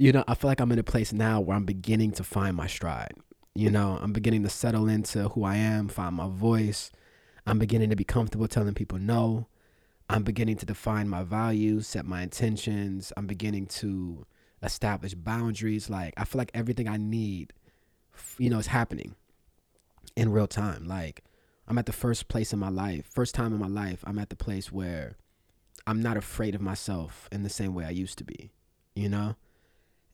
you know, I feel like I'm in a place now where I'm beginning to find my stride. You know, I'm beginning to settle into who I am, find my voice. I'm beginning to be comfortable telling people no. I'm beginning to define my values, set my intentions. I'm beginning to establish boundaries. Like, I feel like everything I need, you know, is happening in real time. Like, I'm at the first place in my life, first time in my life, I'm at the place where I'm not afraid of myself in the same way I used to be, you know?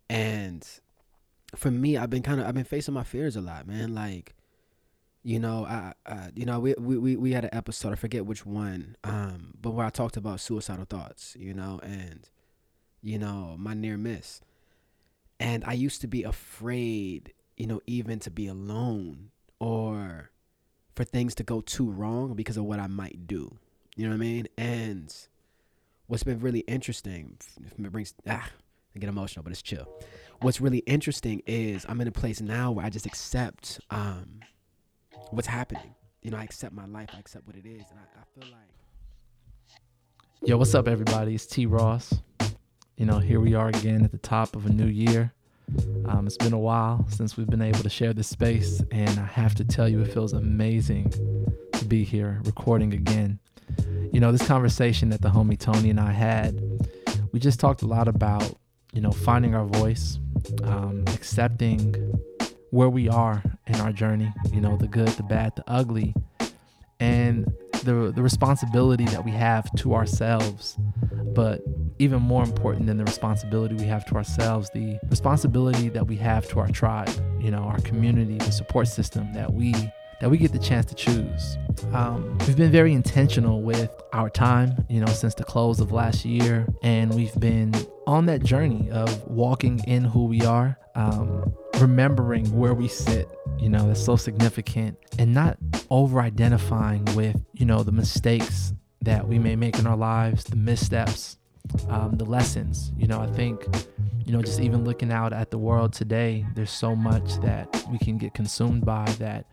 And for me, I've been kind of I've been facing my fears a lot, man. Like, you know, I, I you know, we, we we we had an episode, I forget which one, um, but where I talked about suicidal thoughts, you know, and you know, my near miss. And I used to be afraid, you know, even to be alone or for things to go too wrong because of what I might do. You know what I mean? And what's been really interesting, it brings ah, I get emotional, but it's chill. What's really interesting is I'm in a place now where I just accept um, what's happening. You know, I accept my life, I accept what it is, and I, I feel like. Yo, what's up, everybody? It's T. Ross. You know, here we are again at the top of a new year. Um, it's been a while since we've been able to share this space, and I have to tell you, it feels amazing to be here recording again. You know, this conversation that the homie Tony and I had, we just talked a lot about you know, finding our voice, um, accepting where we are in our journey, you know, the good, the bad, the ugly, and the, the responsibility that we have to ourselves. But even more important than the responsibility we have to ourselves, the responsibility that we have to our tribe, you know, our community, the support system that we that we get the chance to choose. Um, we've been very intentional with our time, you know, since the close of last year, and we've been on that journey of walking in who we are, um, remembering where we sit, you know, that's so significant, and not over identifying with, you know, the mistakes that we may make in our lives, the missteps, um, the lessons. You know, I think, you know, just even looking out at the world today, there's so much that we can get consumed by that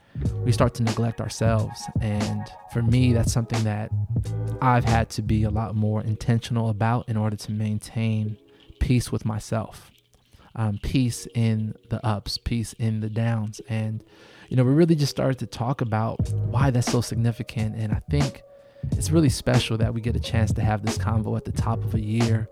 we start to neglect ourselves. And for me, that's something that I've had to be a lot more intentional about in order to maintain peace with myself, um, peace in the ups, peace in the downs. And, you know, we really just started to talk about why that's so significant. And I think it's really special that we get a chance to have this convo at the top of a year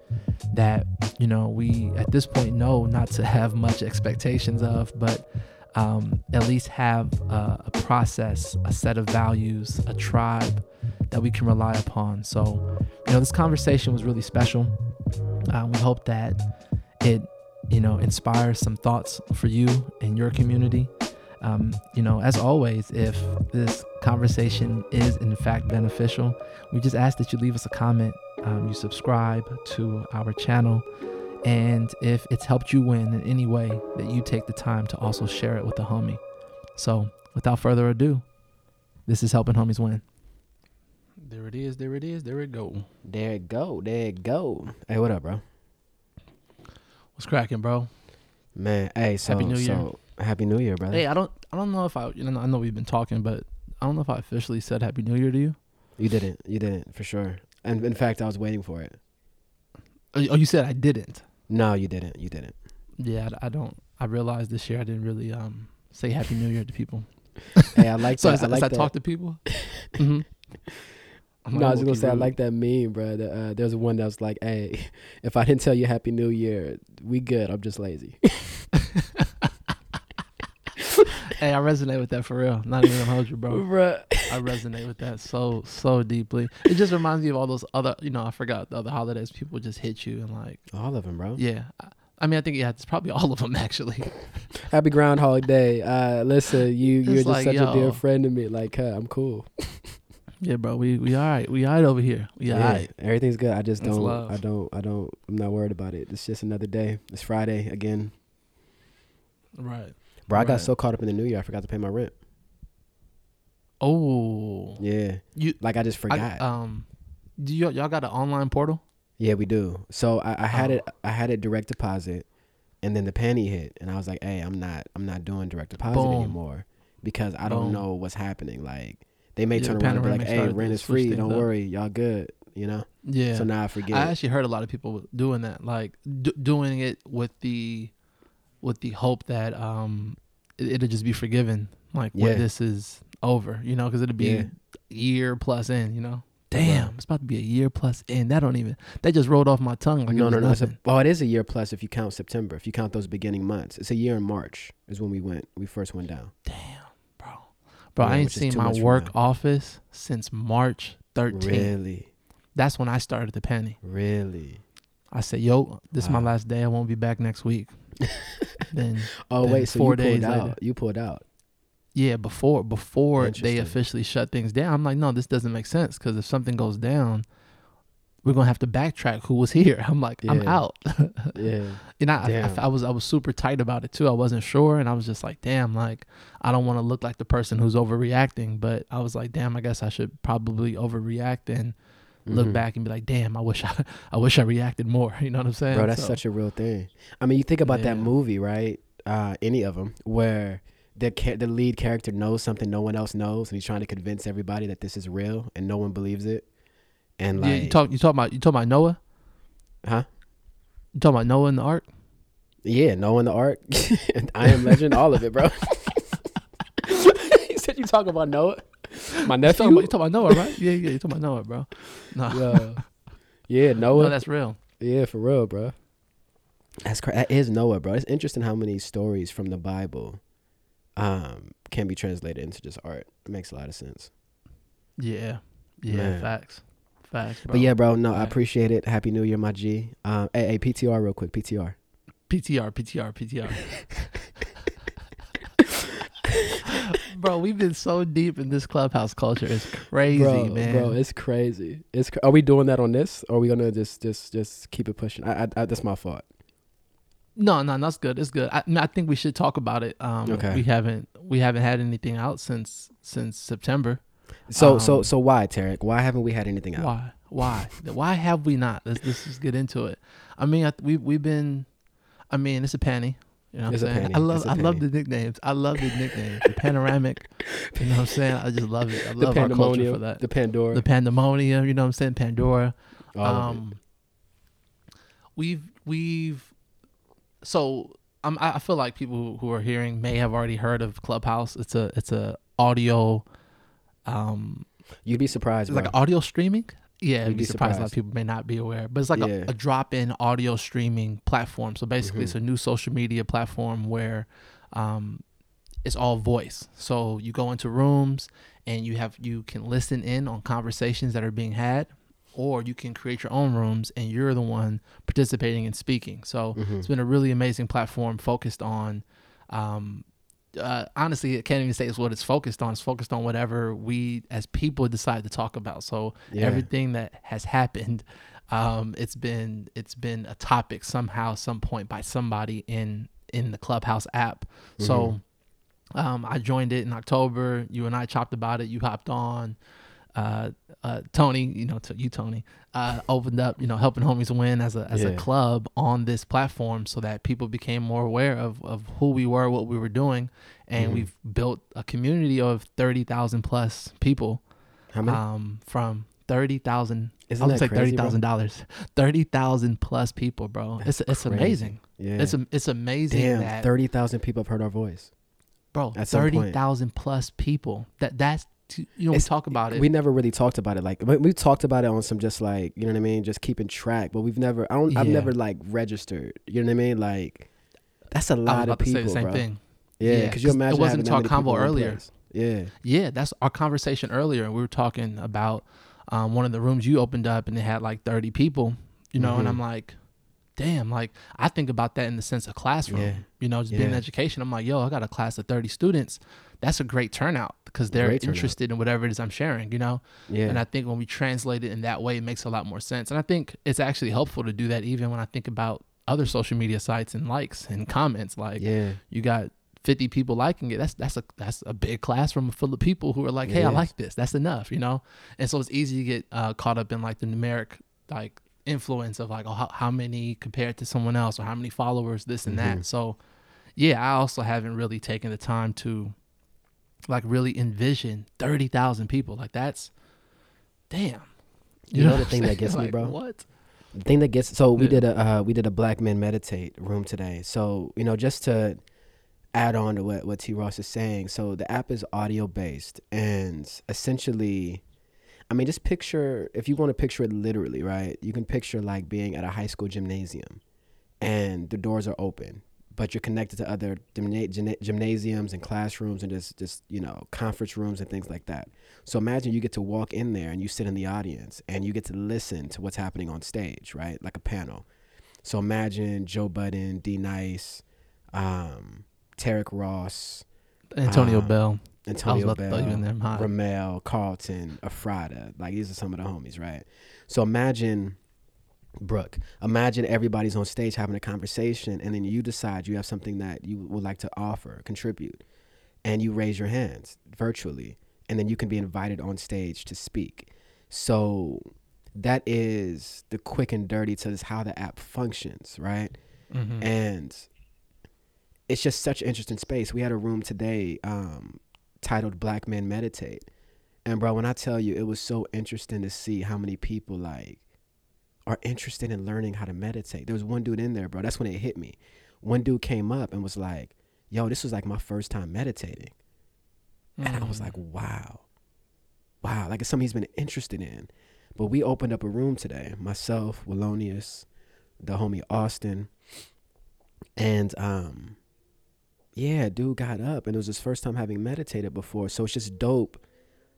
that, you know, we at this point know not to have much expectations of, but um, at least have a, a, process, a set of values, a tribe that we can rely upon. So, you know, this conversation was really special. Uh, we hope that it, you know, inspires some thoughts for you and your community. Um, you know, as always, if this conversation is in fact beneficial, we just ask that you leave us a comment, um, you subscribe to our channel and if it's helped you win in any way, that you take the time to also share it with a homie. So, without further ado, this is helping homies win. There it is. There it is. There it go. There it go. There it go. Hey, what up, bro? What's cracking, bro? Man, hey, so happy New Year. So, happy New Year, brother. Hey, I don't, I don't know if I, you know, I know we've been talking, but I don't know if I officially said Happy New Year to you. You didn't. You didn't for sure. And in fact, I was waiting for it. Oh, oh you said I didn't. No, you didn't. You didn't. Yeah, I, I don't. I realized this year I didn't really um say Happy New Year to people. hey, I like so that. As, I, like as I talk to people. mm-hmm. No, I was gonna say rude. I like that meme, bro. The, uh, there's one that was like, "Hey, if I didn't tell you Happy New Year, we good. I'm just lazy." Hey, I resonate with that for real. Not even gonna hold you, bro. Bruh. I resonate with that so so deeply. It just reminds me of all those other, you know, I forgot the other holidays. People just hit you and like all of them, bro. Yeah. I mean, I think yeah, it's probably all of them actually. Happy Groundhog Day. Uh, listen, you you're just like, such yo. a dear friend to me. Like, huh, I'm cool. yeah, bro. We we all right. We all right over here. We yeah, right. Everything's good. I just don't. I don't. I don't. I'm not worried about it. It's just another day. It's Friday again. Right. Bro, I got so caught up in the new year, I forgot to pay my rent. Oh. Yeah. You like I just forgot. I, um, do y- y'all got an online portal? Yeah, we do. So I, I had oh. it. I had it direct deposit, and then the penny hit, and I was like, "Hey, I'm not. I'm not doing direct deposit Boom. anymore because I don't know what's happening. Like they may yeah, turn around and be like, "Hey, rent is free. Don't up. worry, y'all good." You know. Yeah. So now I forget. I actually heard a lot of people doing that, like d- doing it with the with the hope that um it'll just be forgiven, like Yeah. when this is over, you know, because it'll be Yeah. a year plus in, you know. Damn, it's about to be a year plus in. That don't even that just rolled off my tongue like no, no, no. A, well, it is a year plus if you count September. If you count those beginning months, it's a year in March is when we went. We first went down. Damn, bro, bro, Yeah, I ain't seen my work office since March 13th. Really, That's when I started the penny. really. I said, "Yo, this is my last day. I won't be back next week." then Oh Then wait, so four you pulled days out. later. You pulled out. Yeah, before before they officially shut things down, I'm like, no, this doesn't make sense because if something goes down, we're gonna have to backtrack who was here. I'm like, I'm out. Yeah. and I, I. I was I was super tight about it too. I wasn't sure, and I was just like, damn, like I don't want to look like the person who's overreacting, but I was like, damn, I guess I should probably overreact and look Mhm. back and be like, damn, I wish I I wish I reacted more. You know what I'm saying, Bro, that's So, such a real thing. I mean, you think about that movie, right? Uh, any of them, where the ca- the lead character knows something no one else knows, and he's trying to convince everybody that this is real, and no one believes it. And like, yeah, you talk you talk about you talk about Noah. huh? You talking about Noah in the ark? Yeah, Noah in the art, I am legend, all of it, bro. he said you talk about Noah, my You talking, nephew. about, you talking about Noah, right? Yeah, yeah, you talking about Noah, bro. No, yeah, yeah, Noah. no, that's real. Yeah, for real, bro. That's cra- that is Noah, bro. It's interesting how many stories from the Bible um can be translated into just art. It makes a lot of sense. Yeah, yeah, Man. facts, facts. Bro. But yeah, bro, no, I appreciate it. Happy New Year, my G. Um, hey, hey, PTR real quick, PTR. PTR, PTR, PTR. bro, we've been so deep in this clubhouse culture. It's crazy, bro, man. bro, it's crazy. It's cra- are we doing that on this, or are we gonna just just just keep it pushing? I, I, I that's my fault. no, no, that's good. It's good. I, I think we should talk about it. Um, Okay. We haven't we haven't had anything out since since September. So so Um, so why, Tarek? Why haven't we had anything out? Why? Why? Why have we not? Let's, let's just get into it. I mean, I, we we've been. I mean, it's a penny. You know what It's I'm saying? I love I love the nicknames. I love the nicknames. The panoramic. You know what I'm saying? I just love it. I The our culture pandemonium, for that. the Pandora. The pandemonium. You know what I'm saying? Pandora. all um, we've we've so um, I feel like people who, who are hearing may have already heard of Clubhouse. It's a it's a audio um You'd be surprised, it's bro. like audio streaming. Yeah, You'd be be surprised. A lot of people may not be aware, but it's like Yeah. a, a drop-in audio streaming platform. So basically, Mhm. it's a new social media platform where um, it's all voice. So you go into rooms and you have you can listen in on conversations that are being had, or you can create your own rooms and you're the one participating and speaking. So Mhm. it's been a really amazing platform focused on. Um, uh, honestly, I can't even say it's what it's focused on. It's focused on whatever we as people decide to talk about. So Yeah. everything that has happened, um, it's been it's been a topic somehow, some point by somebody in in the Clubhouse app. So um, I joined it in October. You and I chopped about it. You hopped on. Uh, uh, Tony, you know, t- you Tony, uh, opened up, you know, helping homies win as a as a club on this platform, so that people became more aware of of who we were, what we were doing, and Mhm. we've built a community of thirty thousand plus people, How many? um, from thirty thousand. Isn't I would say thirty bro? dollars, thirty thousand plus people, bro. That's it's it's crazy. amazing. Yeah. It's it's amazing Damn, that thirty thousand people have heard our voice. bro, at thirty thousand plus people. That that's to, you know we It's- talk about it. We never really talked about it. Like we, talked about it on some just like you know what I mean, just keeping track. But we've never. I don't. I've never like registered. You know what I mean? Like that's a I was lot about of to people, say the same bro. thing. Yeah, because Yeah, you 'cause it wasn't our convo earlier. Yeah. Yeah, that's our conversation earlier. and We were talking about um, one of the rooms you opened up, and it had like thirty people. You know, and Mhm. I'm like, damn, like I think about that in the sense of classroom. Yeah. You know, just being in education. I'm like, yo, I got a class of thirty students. That's a great turnout because they're Great turnout. interested in whatever it is I'm sharing. You know, Yeah. and I think when we translate it in that way, it makes a lot more sense. And I think it's actually helpful to do that even when I think about other social media sites and likes and comments. Like yeah. you got 50 people liking it. That's that's a that's a big classroom full of people who are like, hey, I like this. That's enough, you know. And so it's easy to get uh, caught up in like the numeric like influence of like oh, how, how many compared to someone else or how many followers this and Mhm. that. So yeah, I also haven't really taken the time to like really envision 30,000 people. Like that's damn. You know the thing that gets saying? me, bro? What? The thing that gets so we Yeah. did a uh, we did a black men meditate room today. So you know just to add on to what what T Ross is saying. So the app is audio based and essentially, I mean just picture if you want to picture it literally, right? You can picture like being at a high school gymnasium, and the doors are open, but you're connected to other gymna- gymna- gymnasiums and classrooms and just just you know conference rooms and things like that. So imagine you get to walk in there and you sit in the audience and you get to listen to what's happening on stage, right? Like a panel. So imagine Joe Budden, D Nice, um, Tarek Ross, Antonio Um, Bell. Antonio about to throw you in Bell, Ramel, Carlton, Afrada. Like these are some of the homies, right? So imagine Brooke. Imagine everybody's on stage having a conversation, and then you decide you have something that you would like to offer, contribute, and you raise your hands virtually, and then you can be invited on stage to speak. So that is the quick and dirty to this how the app functions, right? Mhm. and it's just such an interesting space. We had a room today um, titled "Black Men Meditate," and bro, when I tell you, it was so interesting to see how many people like are interested in learning how to meditate. There was one dude in there, bro. That's when it hit me. One dude came up and was like, "Yo, this was like my first time meditating," and I was Mm. like, "Wow, wow!" Like it's something he's been interested in. But we opened up a room today. Myself, Wallonius, the homie Austin, and um, yeah, dude got up and it was his first time having meditated before. So it's just dope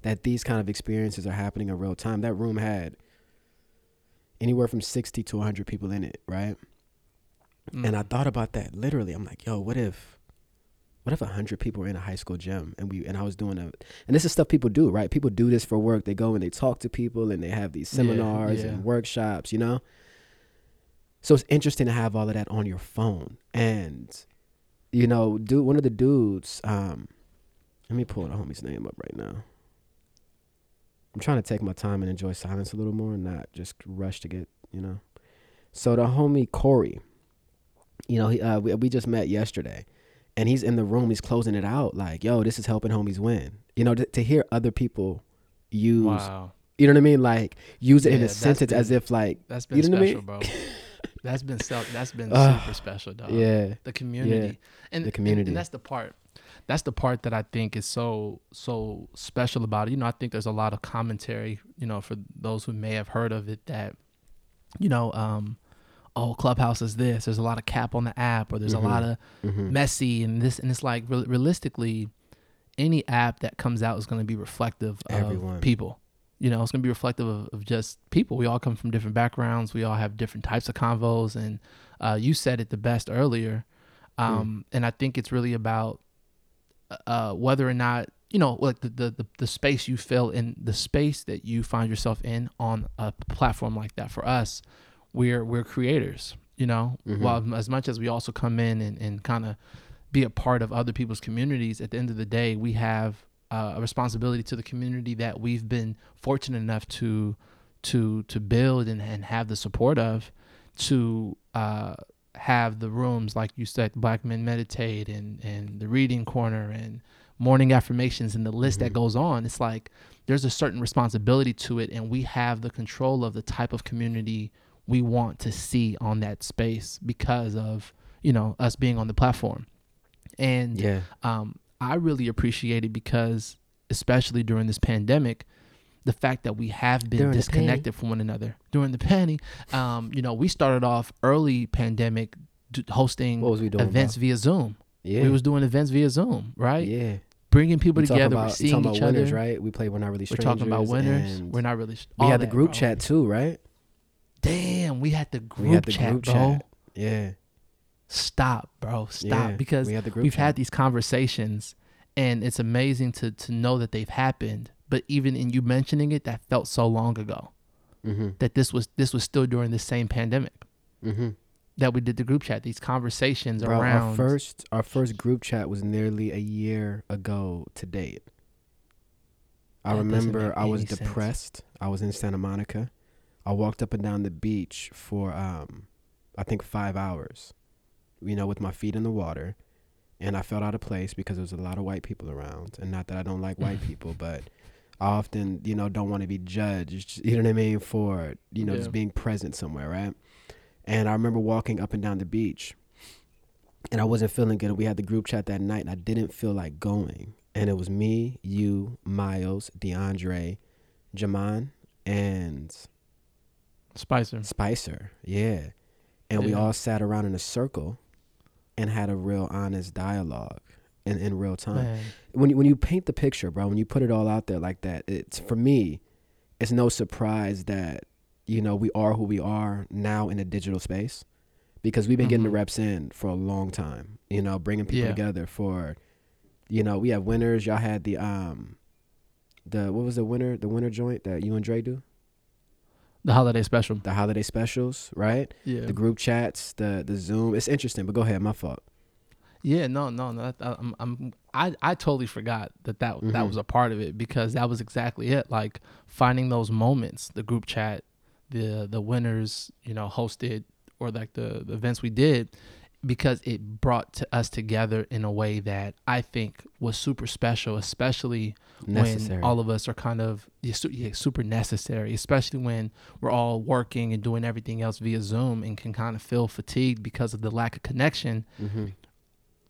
that these kind of experiences are happening in real time. That room had anywhere from 60 to 100 people in it, right? Mm. And I thought about that literally. I'm like, yo, what if what if 100 people were in a high school gym and we and I was doing a and this is stuff people do, right? People do this for work. They go and they talk to people and they have these Yeah, seminars yeah. and workshops, you know? So it's interesting to have all of that on your phone. And you know, dude one of the dudes um let me pull the homie's name up right now. I'm trying to take my time and enjoy silence a little more and not just rush to get, you know. So the homie Corey, you know, he, uh, we, we just met yesterday, and he's in the room. He's closing it out like, "Yo, this is helping homies win." You know, to, to hear other people use, Wow. you know what I mean? Like use it in a sentence as if like, That's been You know what I special, mean? bro. That's been so, that's been super special, dog. yeah, The community. And the community. And, that's the part. That's the part that I think is so so special about it. You know, I think there's a lot of commentary, you know, for those who may have heard of it that, you know, um, oh, Clubhouse is this. There's a lot of cap on the app, or there's Mhm. a lot of hmm messy and this and it's like real realistically any app that comes out is going to be reflective of people you know it's going to be reflective of, of just people. We all come from different backgrounds. We all have different types of convos. And uh, you said it the best earlier. Um, and i think it's really about uh, whether or not you know like the, the the the space you fill in the space that you find yourself in on a platform like that. For us we're we're creators you know? Mhm. while as much as we also come in and, and kind of be a part of other people's communities at the end of the day we have uh, a responsibility to the community that we've been fortunate enough to to to build and, and have the support of to uh, have the rooms like you said black men meditate and and the reading corner and morning affirmations and the list that Mhm. goes on. It's like there's a certain responsibility to it and we have the control of the type of community we want to see on that space because of you know us being on the platform. And yeah, um, I really appreciate it because, especially during this pandemic, the fact that we have been During disconnected from one another during the panty. Um, you know, we started off early pandemic d- hosting what was we doing? events via Zoom. Yeah, We was doing events via Zoom, right? yeah. Bringing people We together, we're about, you seeing talking each about other. winners, right? We played. We're not really We're talking about winners. We're not really. We had the group bro. chat too, right? Damn, we had the group we had the chat, group bro. chat. Yeah, Stop, bro. Stop, yeah. because we had we've chat. had these conversations and it's amazing to to know that they've happened but even in you mentioning it that felt so long ago Mm-hmm. that this was this was still during the same pandemic Mm-hmm. that we did the group chat these conversations Bro, around our first our first group chat was nearly a year ago to date. I That remember I was sense. depressed. I was in Santa Monica. I walked up and down the beach for um I think 5 hours. You know, with my feet in the water. And I felt out of place because there was a lot of white people around. And not that I don't like white people, but I often, you know, don't want to be judged. You know what I mean for you know Yeah. just being present somewhere, right? And I remember walking up and down the beach, and I wasn't feeling good. We had the group chat that night, and I didn't feel like going. And it was me, you, Miles, DeAndre, Jaman, and Spicer. Spicer. Yeah. And we all sat around in a circle and had a real honest dialogue in, in real time. Man. When you, when you paint the picture, bro, when you put it all out there like that, it's for me, it's no surprise that, you know, we are who we are now in a digital space because we've been getting the Mhm. reps in for a long time, you know, bringing people Yeah. together for, you know, we have winners. Y'all had the, um, the, what was the winner, the winner joint that you and Dre do? The holiday special. The holiday specials, right? Yeah. the group chats, the the Zoom. It's interesting, but go ahead. My fault. Yeah, no, no, no. that- I'm, I'm, I, I totally forgot that that, that Mhm. was a part of it because that was exactly it. Like finding those moments, the group chat, the the winners, you know, hosted or like the, the events we did, because it brought to us together in a way that I think was super special, especially Necessary. when all of us are kind of yeah, super necessary, especially when we're all working and doing everything else via Zoom and can kind of feel fatigued because of the lack of connection. Hmm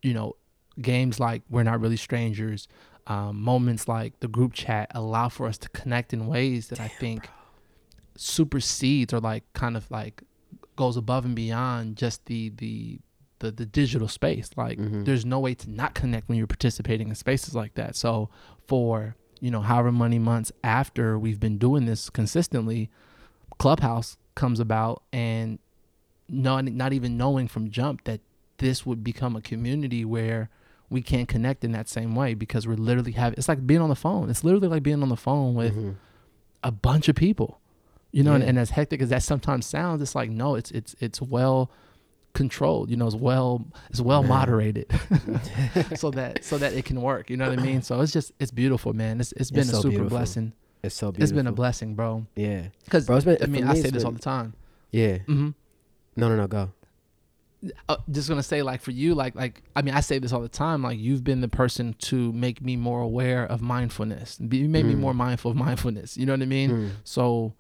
you know, games like We're Not Really Strangers, um, moments like the group chat allow for us to connect in ways that I think supersedes or like kind of like goes above and beyond just the the the, the digital space. Like Mhm. there's no way to not connect when you're participating in spaces like that. So for you know however many months after we've been doing this consistently, Clubhouse comes about and not not even knowing from jump that this would become a community where we can't connect in that same way because we're literally having it's like being on the phone. It's literally like being on the phone with Mhm. a bunch of people. You know, and, Yeah. and as hectic as that sometimes sounds, it's like no, it's it's it's well controlled. You know, it's well it's well Man. moderated, so that so that it can work. You know what I mean? So it's just it's beautiful, man. It's it's been It's a so super beautiful. blessing. It's so beautiful. It's been a blessing, bro. Yeah, Because bro. It's been. I mean, for I say this all the time. Yeah. mm-hmm. No, no, no. Go. uh, just gonna say like for you like like i mean i say this all the time like you've been the person to make me more aware of mindfulness you made me Mm. more mindful of mindfulness you know what i mean Mm. so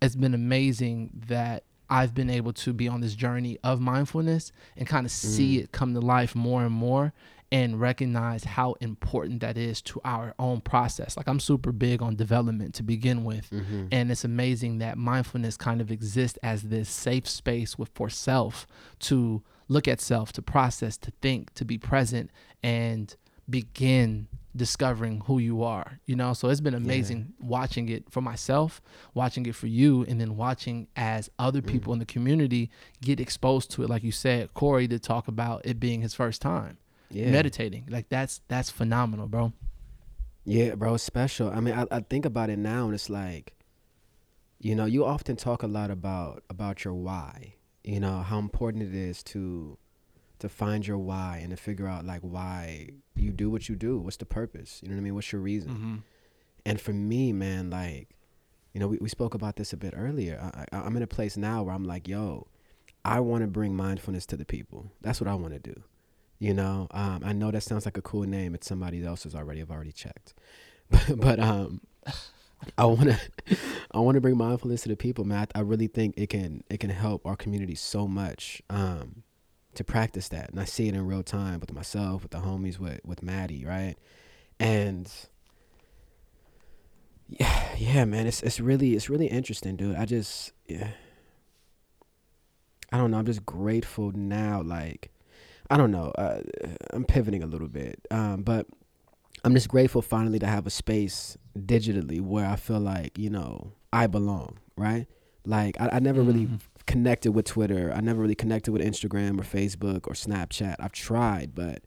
it's been amazing that i've been able to be on this journey of mindfulness and kind of see Mm. it come to life more and more and recognize how important that is to our own process like i'm super big on development to begin with Mhm. and it's amazing that mindfulness kind of exists as this safe space with for self to look at self, to process, to think, to be present, and begin discovering who you are. You know, so it's been amazing watching it for myself, watching it for you, and then watching as other mm. people in the community get exposed to it. Like you said, Corey did talk about it being his first time Yeah. meditating. Like that's that's phenomenal, bro. Yeah, bro, it's special. I mean, I, I think about it now, and it's like, you know, you often talk a lot about about your why. You know how important it is to to find your why and to figure out like why you do what you do. What's the purpose? You know what I mean? What's your reason? Mm-hmm. And for me, man, like, you know, we, we spoke about this a bit earlier. I, I, I'm in a place now where I'm like, yo, I want to bring mindfulness to the people. That's what I want to do. You know, um, I know that sounds like a cool name. It's somebody else's already. I've already checked, but, but um, I want to, I want to bring mindfulness to the people, man. I, I really think it can, it can help our community so much. Um, to practice that, and I see it in real time with myself, with the homies, with with Maddie, right, and yeah, yeah, man, it's it's really it's really interesting, dude. I just yeah. I don't know. I'm just grateful now. Like, I don't know. Uh, I'm pivoting a little bit, um, but I'm just grateful finally to have a space digitally where I feel like you know I belong. Right? Like, I, I never really Mhm. Connected with Twitter. I never really connected with Instagram or Facebook or Snapchat. I've tried, but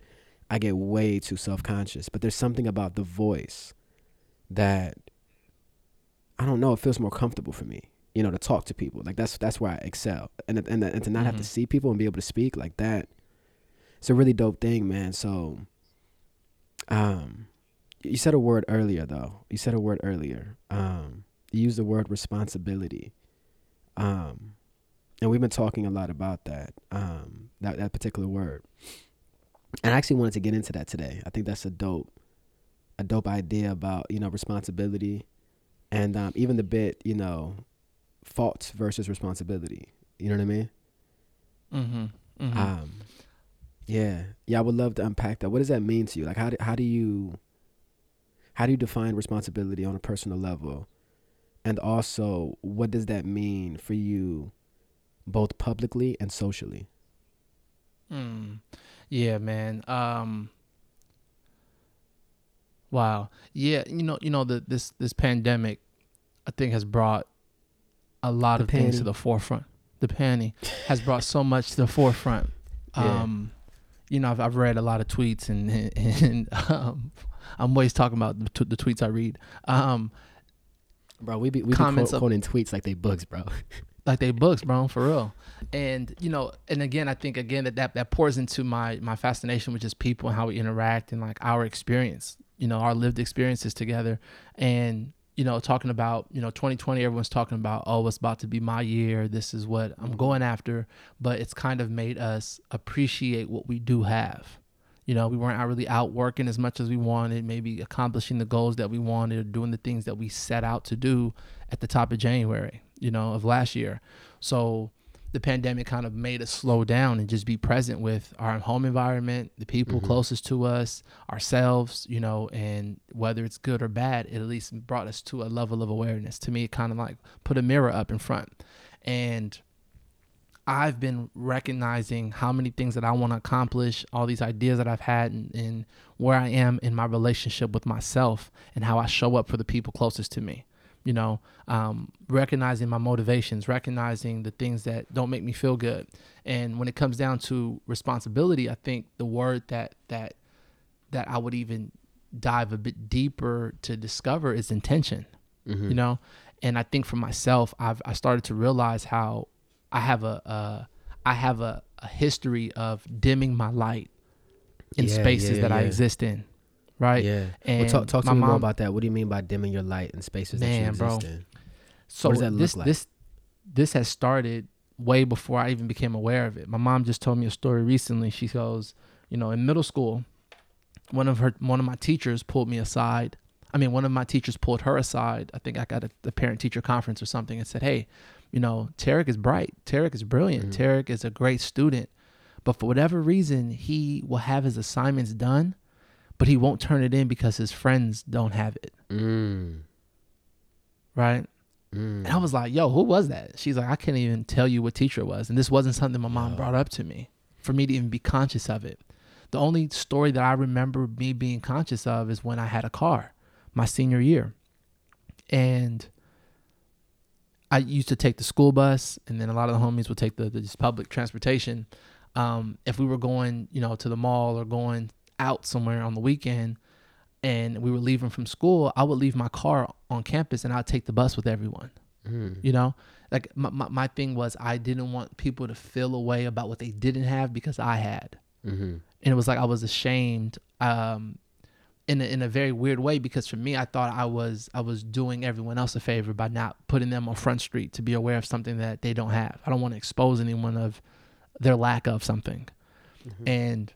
I get way too self conscious. But there's something about the voice that I don't know. It feels more comfortable for me, you know, to talk to people. Like that's that's where I excel, and and and to not have to Mhm. see people and be able to speak like that. It's a really dope thing, man. So, um, you said a word earlier though. You said a word earlier. Um, you used the word responsibility. Um, and we've been talking a lot about that. Um, that that particular word. And I actually wanted to get into that today. I think that's a dope a dope idea about you know responsibility, and um, even the bit you know, faults versus responsibility. You know what I mean? Mm-hmm. mm-hmm. Um, yeah, yeah. I would love to unpack that. What does that mean to you? Like, how do, how do you how do you define responsibility on a personal level? And also, what does that mean for you, both publicly and socially? Mm. Yeah, man. Um, wow. Yeah, you know, you know, the this this pandemic, I think, has brought a lot The of things to the forefront. The panty has brought so much to the forefront. Yeah. Um, you know, I've, I've read a lot of tweets, and and um, I'm always talking about the, t- the tweets I read. Um, Bro, we be we be quote, quoting tweets like they bugs, bro. like they books, bro, for real. And you know, and again, I think again that that, that pours into my my fascination with just people and how we interact and like our experience, you know, our lived experiences together. And you know, talking about you know 2020, everyone's talking about oh, it's about to be my year. This is what I'm going after. But it's kind of made us appreciate what we do have. You know, we weren't out really out working as much as we wanted, maybe accomplishing the goals that we wanted, or doing the things that we set out to do at the top of January, you know, of last year. So the pandemic kind of made us slow down and just be present with our home environment, the people Mhm. closest to us, ourselves, you know, and whether it's good or bad, it at least brought us to a level of awareness. To me, it kind of like put a mirror up in front. And I've been recognizing how many things that I want to accomplish, all these ideas that I've had, and, and where I am in my relationship with myself and how I show up for the people closest to me. You know, um, recognizing my motivations, recognizing the things that don't make me feel good. And when it comes down to responsibility, I think the word that that that I would even dive a bit deeper to discover is intention Mhm. you know and i think for myself i've i started to realize how i have a uh i have a, a history of dimming my light in Yeah, spaces yeah, that i exist in right Yeah. and well, talk talk to my me more about that. What do you mean by dimming your light in spaces that you Man, exist bro. in? so does that look this like? this this has started way before i even became aware of it my mom just told me a story recently she goes you know in middle school one of her one of my teachers pulled me aside i mean one of my teachers pulled her aside i think i got a, a parent teacher conference or something and said hey you know tarek is bright tarek is brilliant Mhm. tarek is a great student but for whatever reason he will have his assignments done but he won't turn it in because his friends don't have it Mm. right Mm. And I was like, yo, who was that? She's like, I can't even tell you what teacher it was. And this wasn't something my mom Yo. brought up to me for me to even be conscious of it. The only story that I remember me being conscious of is when I had a car my senior year. And I used to take the school bus, and then a lot of the homies would take the, the just public transportation. Um, if we were going, you know, to the mall or going out somewhere on the weekend, and we were leaving from school, I would leave my car on campus and I'd take the bus with everyone. Mm. You know, like my, my, my thing was I didn't want people to feel a way about what they didn't have because I had. Mhm. And it was like I was ashamed um, in, a, in a very weird way because for me, I thought I was I was doing everyone else a favor by not putting them on Front Street to be aware of something that they don't have. I don't want to expose anyone of their lack of something. Mhm. And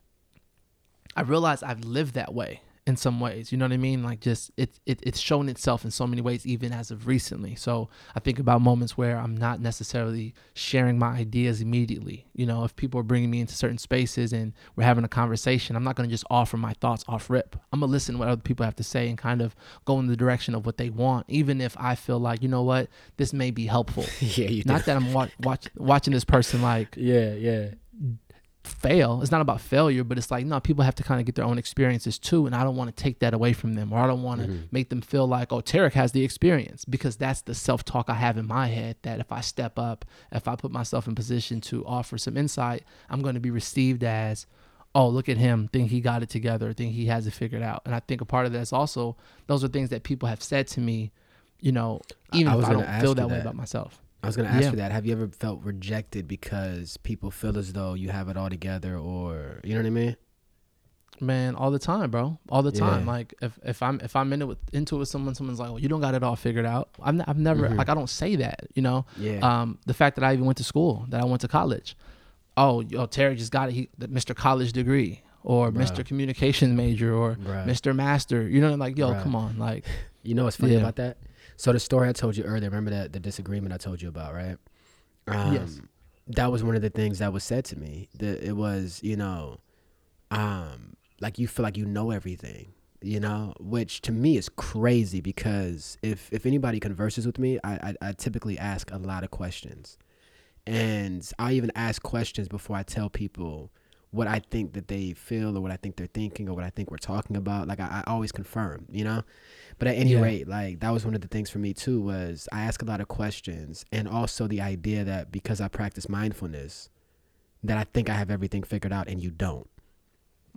I realized I've lived that way in some ways. You know what I mean? Like just it, it it's shown itself in so many ways, even as of recently. So I think about moments where I'm not necessarily sharing my ideas immediately. You know, if people are bringing me into certain spaces and we're having a conversation, I'm not going to just offer my thoughts off rip. I'm gonna listen to what other people have to say and kind of go in the direction of what they want, even if I feel like you know what this may be helpful. yeah, you not that I'm wa- watch, watching this person like Yeah, yeah. Fail. It's not about failure, but it's like no, people have to kind of get their own experiences too, and I don't want to take that away from them, or I don't want to Mhm. make them feel like oh, Tarek has the experience because that's the self talk I have in my head that if I step up, if I put myself in position to offer some insight, I'm going to be received as oh look at him think he got it together think he has it figured out and i think a part of that is also those are things that people have said to me you know even I if i don't feel you that way about myself I was gonna ask Yeah. you that. Have you ever felt rejected because people feel as though you have it all together, or you know what I mean? Man, all the time, bro. All the time. Yeah. Like if, if I'm if I'm in it with into it with someone, someone's like, "Well, you don't got it all figured out." I'm n- I've never Mhm. like I don't say that. You know, Yeah. um, the fact that I even went to school, that I went to college. Oh, yo, Terry just got it. He, the Mr. College degree. or Bruh. Mr. Communication Major or Bruh. Mr. Master. You know, like yo, Bruh. come on, like You know what's funny Yeah. about that? So the story I told you earlier, remember that the disagreement I told you about, right? Um, Yes. That was one of the things that was said to me. That it was, you know, um, like you feel like you know everything, you know, which to me is crazy because if if anybody converses with me, I I, I typically ask a lot of questions, and I even ask questions before I tell people what I think that they feel or what I think they're thinking or what I think we're talking about. Like I, I always confirm, you know. But at any Yeah. rate, like that was one of the things for me too was I ask a lot of questions and also the idea that because I practice mindfulness, that I think I have everything figured out and you don't.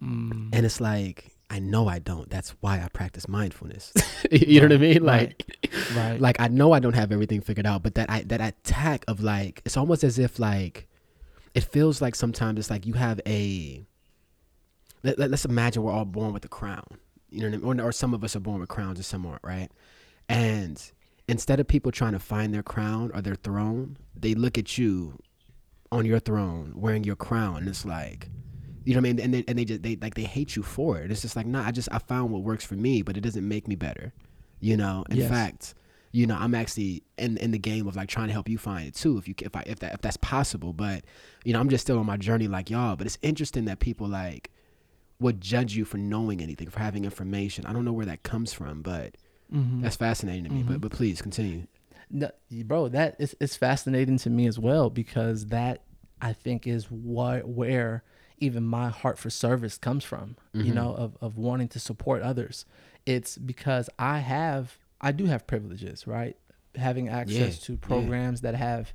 mm, And it's like I know I don't. That's why I practice mindfulness. you know what I mean? right, Like right, like I know I don't have everything figured out, but that I that attack of like it's almost as if like it feels like sometimes it's like you have a let, let, us imagine we're all born with a crown. You know what I mean? Or, or some of us are born with crowns or some aren't, right? And instead of people trying to find their crown or their throne, they look at you on your throne wearing your crown and it's like you know what I mean? And they, and they just they like they hate you for it. It's just like, nah, I just I found what works for me, but it doesn't make me better. You know, in Yes. fact, you know, I'm actually in in the game of like trying to help you find it too, if you if I if that if that's possible. But you know, I'm just still on my journey like y'all. But it's interesting that people like would judge you for knowing anything, for having information. I don't know where that comes from, but mhm. that's fascinating to me. Mhm. But but please continue. No, bro, that is it's fascinating to me as well because that I think is what where even my heart for service comes from. You Mhm. know, of of wanting to support others. It's because I have I do have privileges, right? Having access Yeah, to yeah. programs that have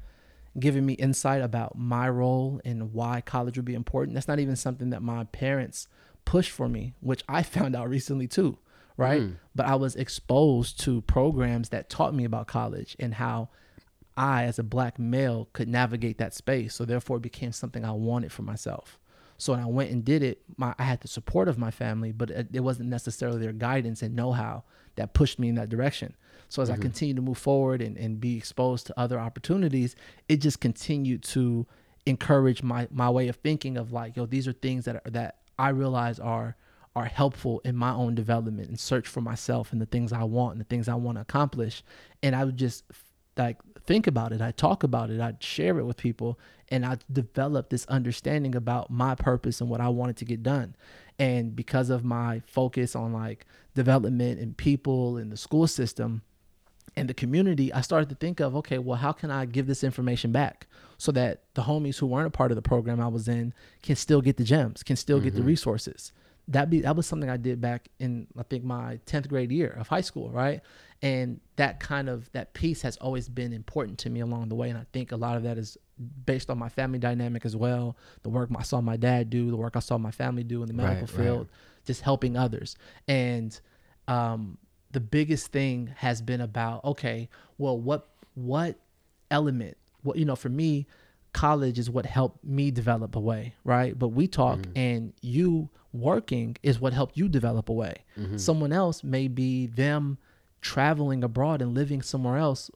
given me insight about my role and why college would be important. That's not even something that my parents pushed for me, which I found out recently too, right? Mm. But I was exposed to programs that taught me about college and how I, as a black male, could navigate that space. So therefore, it became something I wanted for myself. So when I went and did it, my, I had the support of my family, but it, it wasn't necessarily their guidance and know-how that pushed me in that direction. So as I continued to move forward and, and be exposed to other opportunities, it just continued to encourage my my way of thinking of like, yo, these are things that are, that I realize are are helpful in my own development and search for myself and the things I want and the things I want to accomplish. And I would just like think about it. I talk about it. I'd share it with people and I develop this understanding about my purpose and what I wanted to get done. And because of my focus on like development and people and the school system and the community, I started to think of, okay, well, how can I give this information back so that the homies who weren't a part of the program I was in can still get the gems, can still get the resources. That be that was something I did back in I think my 10th grade year of high school, right? And that kind of that piece has always been important to me along the way and I think a lot of that is based on my family dynamic as well, the work I saw my dad do, the work I saw my family do in the medical Right, right. field, just helping others. And um the biggest thing has been about okay well what what element what you know for me college is what helped me develop a way right? But we talk mm-hmm. and you working is what helped you develop a way. Mm-hmm. Someone else may be them traveling abroad and living somewhere else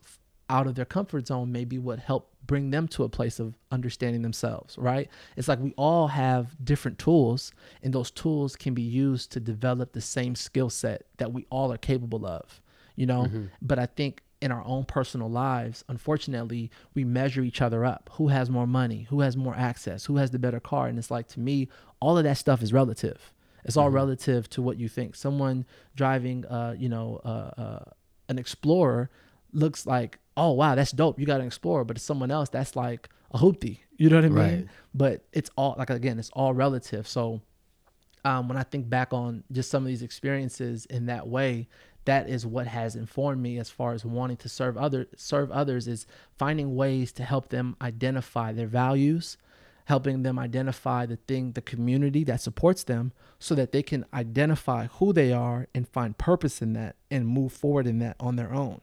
out of their comfort zone may be what helped bring them to a place of understanding themselves right? It's like we all have different tools and those tools can be used to develop the same skill set that we all are capable of you know? Mm-hmm. But i think in our own personal lives unfortunately we measure each other up. Who has more money? Who has more access? Who has the better car? And it's like to me all of that stuff is relative. It's all relative to what you think. Someone driving uh you know uh, uh an explorer looks like oh wow that's dope. You got an explorer. But it's someone else that's like a hoopty. You know what i mean? Right. but it's all like again it's all relative. So um, when I think back on just some of these experiences in that way, that is what has informed me as far as wanting to serve other serve others is finding ways to help them identify their values, helping them identify the thing, the community that supports them, so that they can identify who they are and find purpose in that and move forward in that on their own.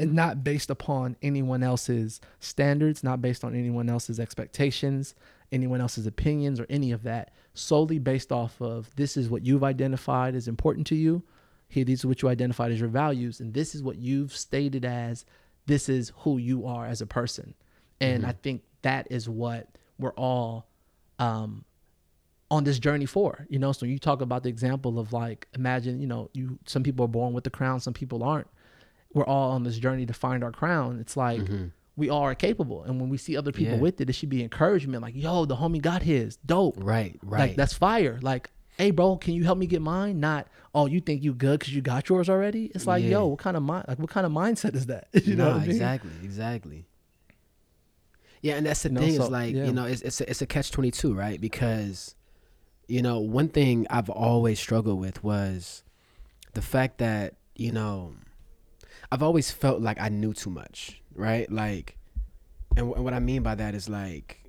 And not based upon anyone else's standards, not based on anyone else's expectations, anyone else's opinions, or any of that. Solely based off of this is what you've identified as important to you. Here, these are what you identified as your values, and this is what you've stated as this is who you are as a person. And I think that is what we're all um, on this journey for. You know, so you talk about the example of like imagine, you know, you some people are born with the crown, some people aren't. We're all on this journey to find our crown. It's like Mhm. we all are capable. And when we see other people Yeah. with it, it should be encouragement. Like, yo, the homie got his. Dope. Right, right. Like that's fire. Like, hey, bro, can you help me get mine? Not, oh, you think you good because you got yours already. It's like, Yeah. yo, what kind of mind? Like, what kind of mindset is that? you know what I mean? exactly, exactly. Yeah, and that's the You know, thing so- is like yeah. you know it's it's a, it's a catch twenty two, right? Because you know one thing I've always struggled with was the fact that you know I've always felt like I knew too much, right? Like, and, wh- what I mean by that is like,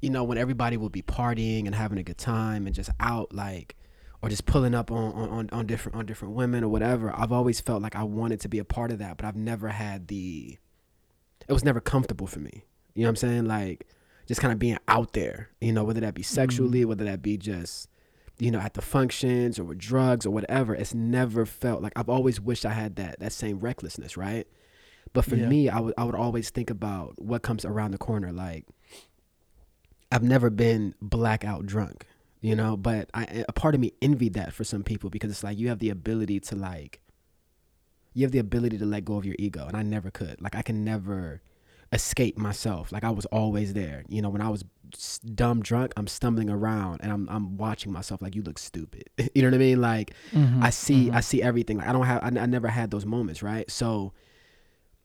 you know, when everybody will be partying and having a good time and just out like or just pulling up on, on, on, different on different women or whatever. I've always felt like I wanted to be a part of that, but I've never had the it was never comfortable for me. You know what I'm saying? Like just kind of being out there, you know, whether that be sexually, mm-hmm. whether that be just you know, at the functions or with drugs or whatever, it's never felt like I've always wished I had that that same recklessness, right? But for Yeah. me, I would I would always think about what comes around the corner. Like I've never been blackout drunk, you know, but I a part of me envied that for some people because it's like you have the ability to like you have the ability to let go of your ego and I never could. Like I can never escape myself. Like I was always there. You know, when I was dumb drunk, I'm stumbling around and I'm I'm watching myself like you look stupid. you know what I mean? Like Mm-hmm. I see I see everything. Like I don't have I, I never had those moments, right? So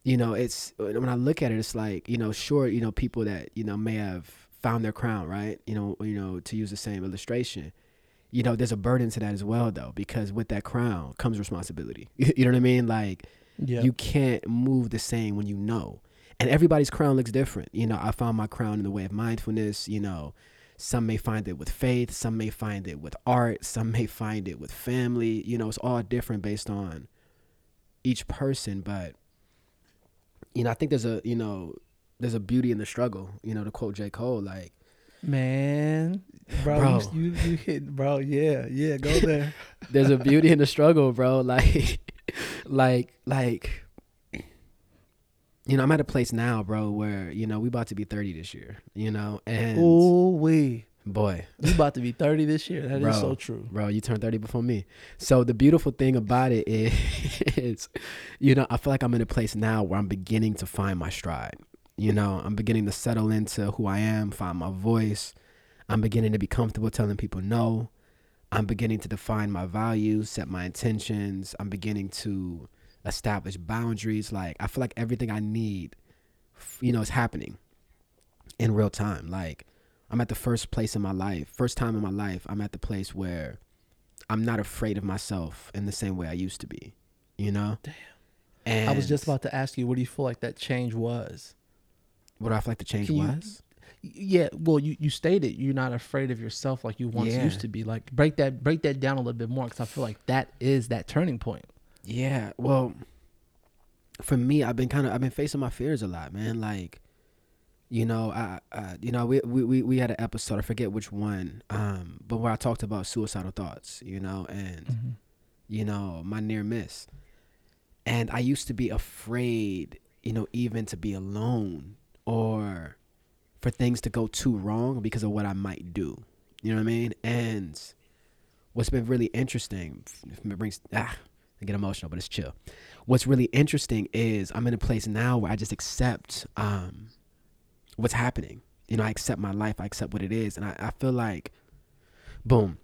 you know, it's when I look at it, it's like you know, sure, you know, people that you know may have found their crown, right? You know, you know, to use the same illustration, you know, there's a burden to that as well, though, because with that crown comes responsibility. you know what I mean? Like Yeah. you can't move the same when you know, and everybody's crown looks different. You know, I found my crown in the way of mindfulness. You know, some may find it with faith, some may find it with art, some may find it with family. You know, it's all different based on each person, but you know, I think there's a you know there's a beauty in the struggle. You know, to quote J Cole, like Man, bro, Bro. You, you you hit, bro. Yeah, yeah. Go there. there's a beauty in the struggle, bro. Like, like, like, you know, I'm at a place now, bro, where you know we about to be 30 this year. You know, and Ooh wee. boy, You about to be 30 this year. That is Bro. so true. bro, you turned 30 before me. So the beautiful thing about it is, is, you know, I feel like I'm in a place now where I'm beginning to find my stride. You know, I'm beginning to settle into who I am, find my voice. I'm beginning to be comfortable telling people no. I'm beginning to define my values, set my intentions. I'm beginning to establish boundaries. Like I feel like everything I need, you know, is happening in real time. Like I'm at the first place in my life, first time in my life, I'm at the place where I'm not afraid of myself in the same way I used to be. You know? Damn. And I was just about to ask you, what do you feel like that change was? What I feel like the change Can was? Yeah, well, you, you stated you're not afraid of yourself like you once Yeah. used to be. Like break that break that down a little bit more because I feel like that is that turning point. Yeah, well, for me, I've been kind of I've been facing my fears a lot, man. Like, you know, I, I you know, we, we we we had an episode, I forget which one, um, but where I talked about suicidal thoughts, you know, and you know, my near miss. And I used to be afraid, you know, even to be alone or for things to go too wrong because of what I might do. You know what I mean? And what's been really interesting, it brings ah, I get emotional, but it's chill. What's really interesting is I'm in a place now where I just accept um, what's happening. You know, I accept my life, I accept what it is, and I, I feel like, boom.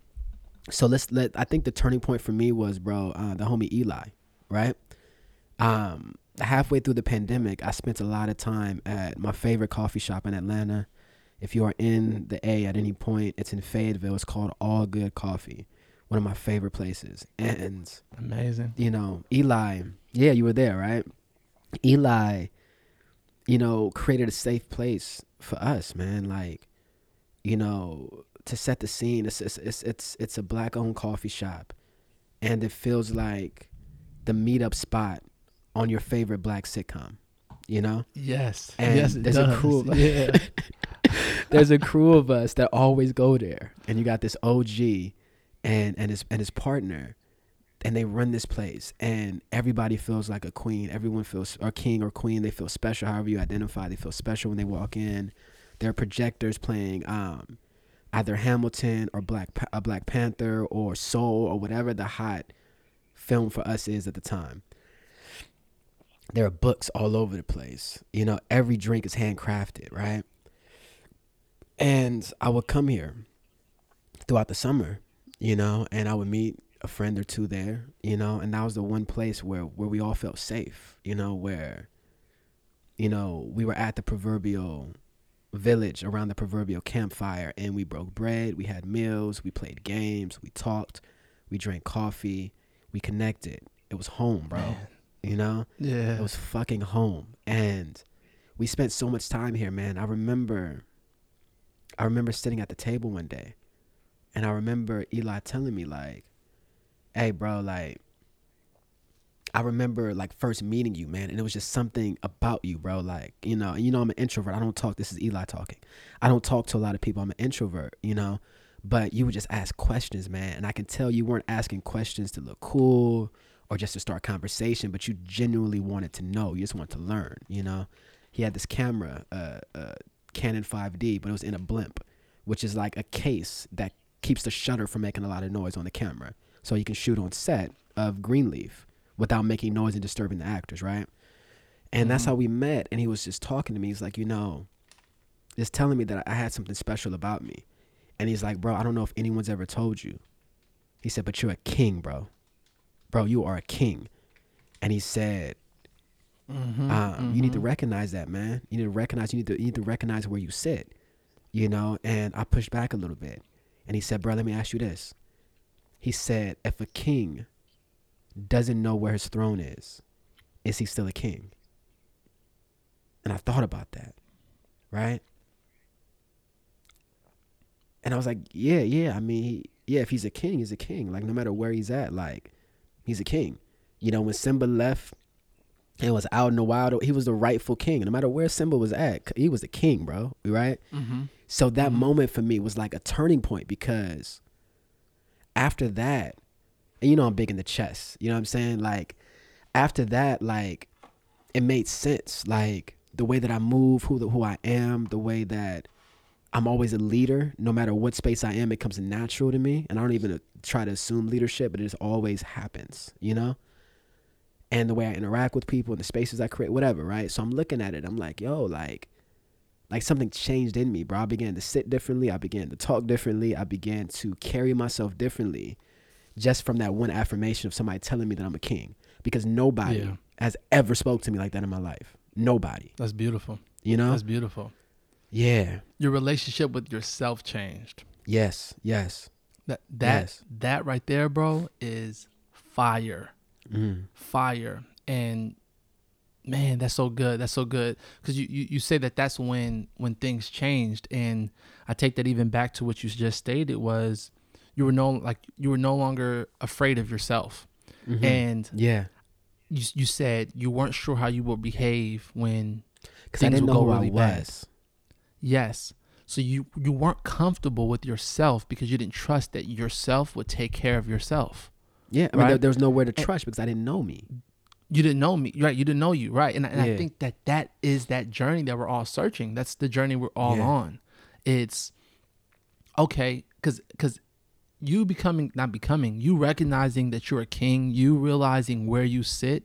So let's let. I think the turning point for me was, bro, uh, the homie Eli, right? Um, halfway through the pandemic, I spent a lot of time at my favorite coffee shop in Atlanta. If you are in the A at any point, it's in Fayetteville. It's called All Good Coffee, one of my favorite places. And Amazing. you know, Eli, yeah, you were there, right? Eli, you know, created a safe place for us, man. Like, you know, to set the scene, it's it's it's it's, it's a black owned coffee shop, and it feels like the meetup spot on your favorite black sitcom. You know, Yes. And yes, it there's a does. crew of- yeah. there's a crew of us that always go there, and you got this OG and and his and his partner, and they run this place, and everybody feels like a queen. Everyone feels or king or queen. They feel special. However you identify, they feel special when they walk in. There are projectors playing um, either Hamilton or Black Pa- uh, Black Panther or Soul or whatever the hot film for us is at the time. There are books all over the place. You know, every drink is handcrafted, right? And I would come here throughout the summer, you know, and I would meet a friend or two there, you know, and that was the one place where where we all felt safe, you know, where you know, we were at the proverbial village around the proverbial campfire and we broke bread, we had meals, we played games, we talked, we drank coffee, we connected. It was home, bro. Man. You know? Yeah. It was fucking home. And we spent so much time here, man. I remember I remember sitting at the table one day and I remember Eli telling me like, "Hey, bro, like I remember like first meeting you, man, and it was just something about you, bro. Like, you know, you know I'm an introvert. I don't talk. This is Eli talking. I don't talk to a lot of people. I'm an introvert, you know. But you would just ask questions, man, and I can tell you weren't asking questions to look cool or just to start conversation, but you genuinely wanted to know. You just wanted to learn, you know. He had this camera, uh, uh, Canon 5D, but it was in a blimp, which is like a case that keeps the shutter from making a lot of noise on the camera, so you can shoot on set of Greenleaf without making noise and disturbing the actors, right? And that's Mhm. how we met. And he was just talking to me. He's like, you know, just telling me that I had something special about me. And he's like, bro, I don't know if anyone's ever told you. He said, but you're a king, bro. Bro, you are a king. And he said, Mhm, um, you need to mhm. recognize that, man. You need to recognize. You need to you need to recognize where you sit. You know. And I pushed back a little bit, and he said, "Bro, let me ask you this." He said, "If a king doesn't know where his throne is, is he still a king?" And I thought about that, right? And I was like, "Yeah, yeah. I mean, he, yeah. If he's a king, he's a king. Like no matter where he's at, like he's a king. You know, when Simba left." and was out in the wild. He was the rightful king. No matter where Simba was at, he was the king, bro. Right? Mhm. So that Mhm. moment for me was like a turning point because after that, and you know I'm big in the chess. You know what I'm saying? Like after that, like it made sense. Like the way that I move, who the, who I am, the way that I'm always a leader. No matter what space I am, it comes natural to me, and I don't even uh, try to assume leadership, but it just always happens. You know and the way I interact with people and the spaces I create, whatever, right? So I'm looking at it, I'm like, yo, like, like something changed in me, bro. I began to sit differently. I began to talk differently. I began to carry myself differently just from that one affirmation of somebody telling me that I'm a king. Because nobody Yeah. has ever spoke to me like that in my life. Nobody. That's beautiful. You know? That's beautiful. Yeah. Your relationship with yourself changed. Yes. Yes. That that Yes. that right there, bro, is fire. Mm. fire and man that's so good that's so good because you, you you say that that's when when things changed and i take that even back to what you just stated was you were no like you were no longer afraid of yourself Mhm. and yeah. you, you said you weren't sure how you would behave when Because I didn't would know go who really I bad. Yes so you you weren't comfortable with yourself because you didn't trust that yourself would take care of yourself Yeah. I mean, there, Right. there was nowhere to trust because I didn't know me. you didn't know me right you didn't know you right and, and i think that that is that journey that we're all searching that's the journey we're all Yeah. on it's okay because because you becoming not becoming you recognizing that you're a king you realizing where you sit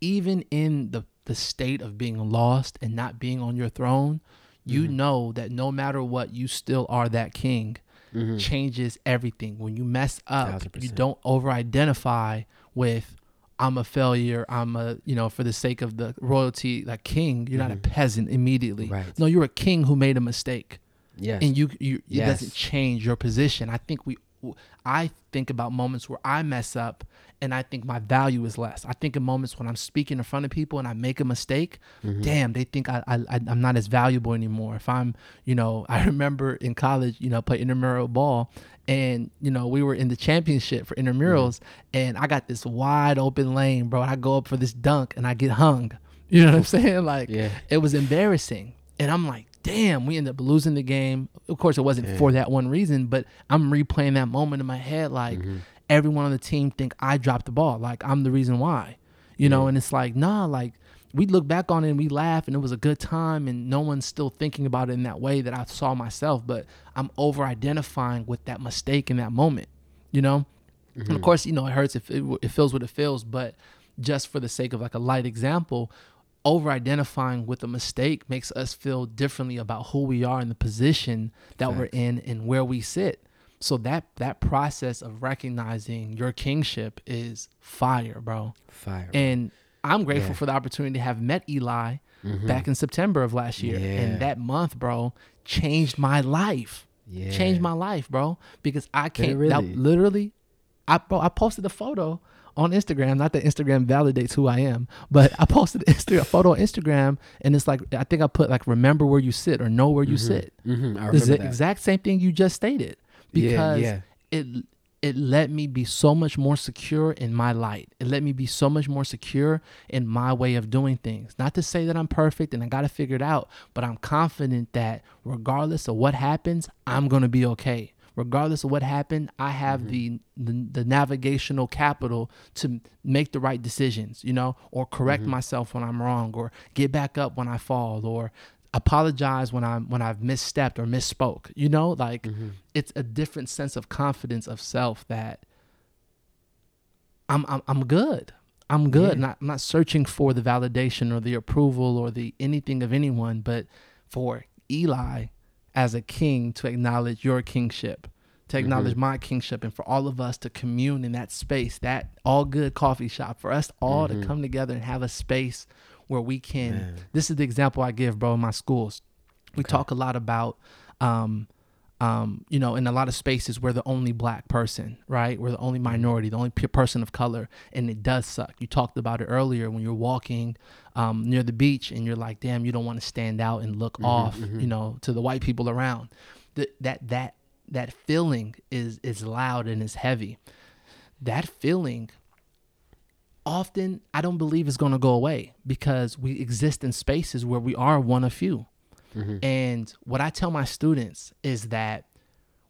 even in the the state of being lost and not being on your throne you Mhm. know that no matter what you still are that king Mhm. changes everything. When you mess up, Thousand you don't over identify with I'm a failure, I'm a you know, for the sake of the royalty, like king, you're not a Mhm. peasant immediately. Right. No, you're a king who made a mistake. Yes. And you you it doesn't change your position. I think we I think about moments where I mess up and I think my value is less. I think in moments when I'm speaking in front of people and I make a mistake Mhm. damn, they think I, I I'm not as valuable anymore. If I'm, you know, I remember in college, you know, play intramural ball, and you know we were in the championship for intramurals, and I got this wide open lane, bro. I go up for this dunk and I get hung. You know what I'm saying? Like Yeah. it was embarrassing, and I'm like, damn, we ended up losing the game. Of course, it wasn't Yeah. for that one reason, but I'm replaying that moment in my head, like Mhm. Everyone on the team think I dropped the ball, like I'm the reason why, you know. And it's like, nah, like we look back on it and we laugh and it was a good time and no one's still thinking about it in that way that I saw myself, but I'm over identifying with that mistake in that moment, you know? Mm-hmm. And of mm-hmm. course, you know, it hurts if it, it feels what it feels, but just for the sake of like a light example, over identifying with a mistake makes us feel differently about who we are in the position that Facts. we're in and where we sit. So that that process of recognizing your kingship is fire, bro. Fire. And I'm grateful yeah. for the opportunity to have met Eli mm-hmm. back in September of last year. Yeah. And that month, bro, changed my life. Yeah. Changed my life, bro. Because I can't really? literally I bro, I posted a photo on Instagram. Not that Instagram validates who I am, but I posted a photo on Instagram, and it's like I think I put like "remember where you sit" or "know where you mm-hmm. sit." Mm-hmm. It's the exact same thing you just stated because yeah, yeah. it it let me be so much more secure in my light. It let me be so much more secure in my way of doing things. Not to say that I'm perfect and I got to figure it out, but I'm confident that regardless of what happens, I'm going to be okay regardless of what happened, I have mm-hmm. the, the, the navigational capital to make the right decisions, you know, or correct mm-hmm. myself when I'm wrong, or get back up when I fall, or apologize when I'm when I've misstepped or misspoke. You know, like mm-hmm. it's a different sense of confidence of self that I'm I'm, I'm good. I'm good. Yeah. Not I'm not searching for the validation or the approval or the anything of anyone, but for Eli as a king to acknowledge your kingship, to acknowledge mm-hmm. my kingship, and for all of us to commune in that space, that all good coffee shop, for us all mm-hmm. to come together and have a space where we can. Man. This is the example I give, bro, in my schools. We okay. talk a lot about um, um, you know, in a lot of spaces, we're the only black person, right? We're the only mm-hmm. minority, the only person of color, and it does suck. You talked about it earlier when you're walking um, near the beach and you're like, damn, you don't want to stand out and look mm-hmm, off, mm-hmm. you know, to the white people around. That that that that feeling is is loud and is heavy. That feeling often I don't believe is going to go away because we exist in spaces where we are one of few. Mm-hmm. And what I tell my students is that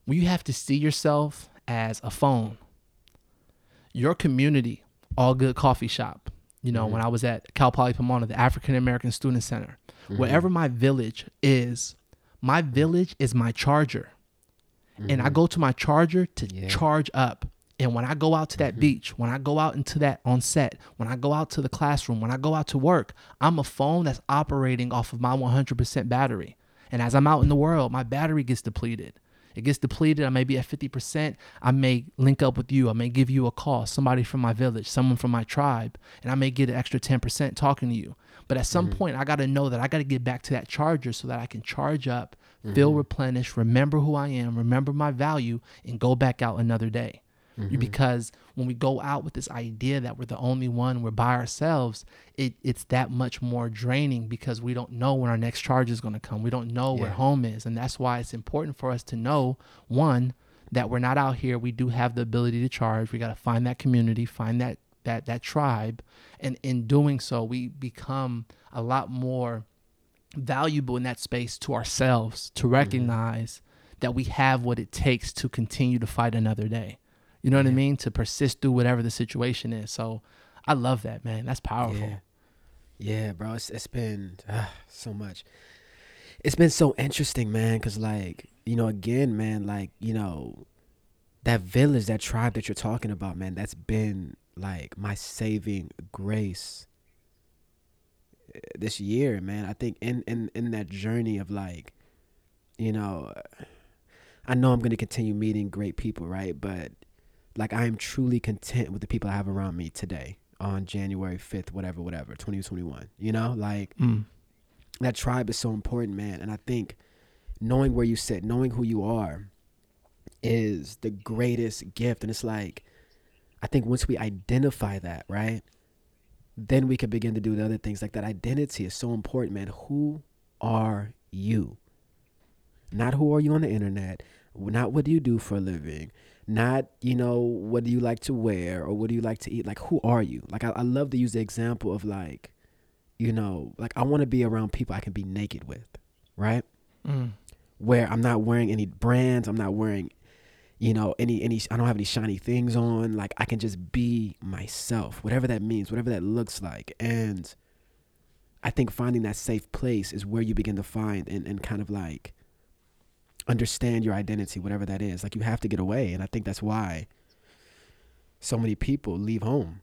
you have to see yourself as a phone. Your community, all good coffee shop. You know, mm-hmm. when I was at Cal Poly Pomona, the African American Student Center, mm-hmm. wherever my village is, my village is my charger. And I mm-hmm. go to my charger to yeah. charge up. And when I go out to that mm-hmm. beach, when I go out into that on set, when I go out to the classroom, when I go out to work, I'm a phone that's operating off of my 100% battery. And as I'm out in the world, my battery gets depleted. It gets depleted. I may be at 50%. I may link up with you. I may give you a call, somebody from my village, someone from my tribe, and I may get an extra 10% talking to you. But at some mm-hmm. point, I got to know that I got to get back to that charger so that I can charge up, mm-hmm. feel replenished, remember who I am, remember my value, and go back out another day mm-hmm. because when we go out with this idea that we're the only one, we're by ourselves, it, it's that much more draining because we don't know when our next charge is going to come. We don't know yeah. where home is. And that's why it's important for us to know one, that we're not out here. We do have the ability to charge. We got to find that community, find that that that tribe, and in doing so, we become a lot more valuable in that space to ourselves to mm-hmm. recognize mm-hmm. that we have what it takes to continue to fight another day. You know what yeah. I mean? To persist through whatever the situation is. So I love that, man. That's powerful. Yeah, yeah bro. It's it's been uh, so much. It's been so interesting, man. Cause like you know, again, man, like you know, that village, that tribe that you're talking about, man. That's been like my saving grace eh, this year, man. I think in in in that journey of like, you know. I know I'm going to continue meeting great people, right? But like I am truly content with the people I have around me today on January 5th, whatever, whatever, 2021. You know, like mm. that tribe is so important, man. And I think knowing where you sit, knowing who you are is the greatest gift. And it's like, I think once we identify that, right, then we can begin to do the other things. Like that identity is so important, man. Who are you? Not who are you on the internet, not what do you do for a living, not you know what do you like to wear or what do you like to eat? Like who are you? Like i, I love to use the example of like you know like i want to be around people i can be naked with right? Mm. where i'm not wearing any brands i'm not wearing you know any any i don't have any shiny things on. Like i can just be myself whatever that means whatever that looks like. And I think finding that safe place is where you begin to find and, and kind of like understand your identity, whatever that is. Like you have to get away. And I think that's why so many people leave home.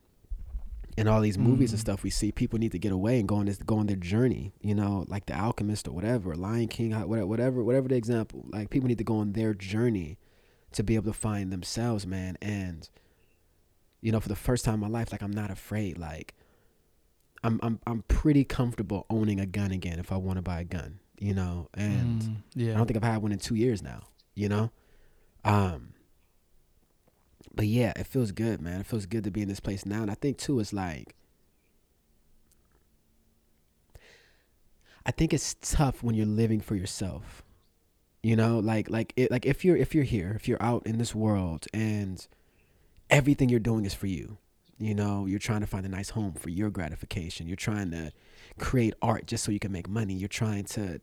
In all these movies and Mm. stuff we see, people need to get away and go on this go on their journey, you know, like the alchemist or whatever, Lion King, whatever whatever whatever the example. Like people need to go on their journey to be able to find themselves, man. And you know, for the first time in my life, like I'm not afraid. Like I'm I'm I'm pretty comfortable owning a gun again if I want to buy a gun, you know. And Mm, yeah. I don't think I've had one in two years now, you know? Um but yeah, it feels good, man. It feels good to be in this place now. And I think too it's like I think it's tough when you're living for yourself. You know, like like it like if you're if you're here, if you're out in this world and everything you're doing is for you. You know, you're trying to find a nice home for your gratification. You're trying to create art just so you can make money. You're trying to,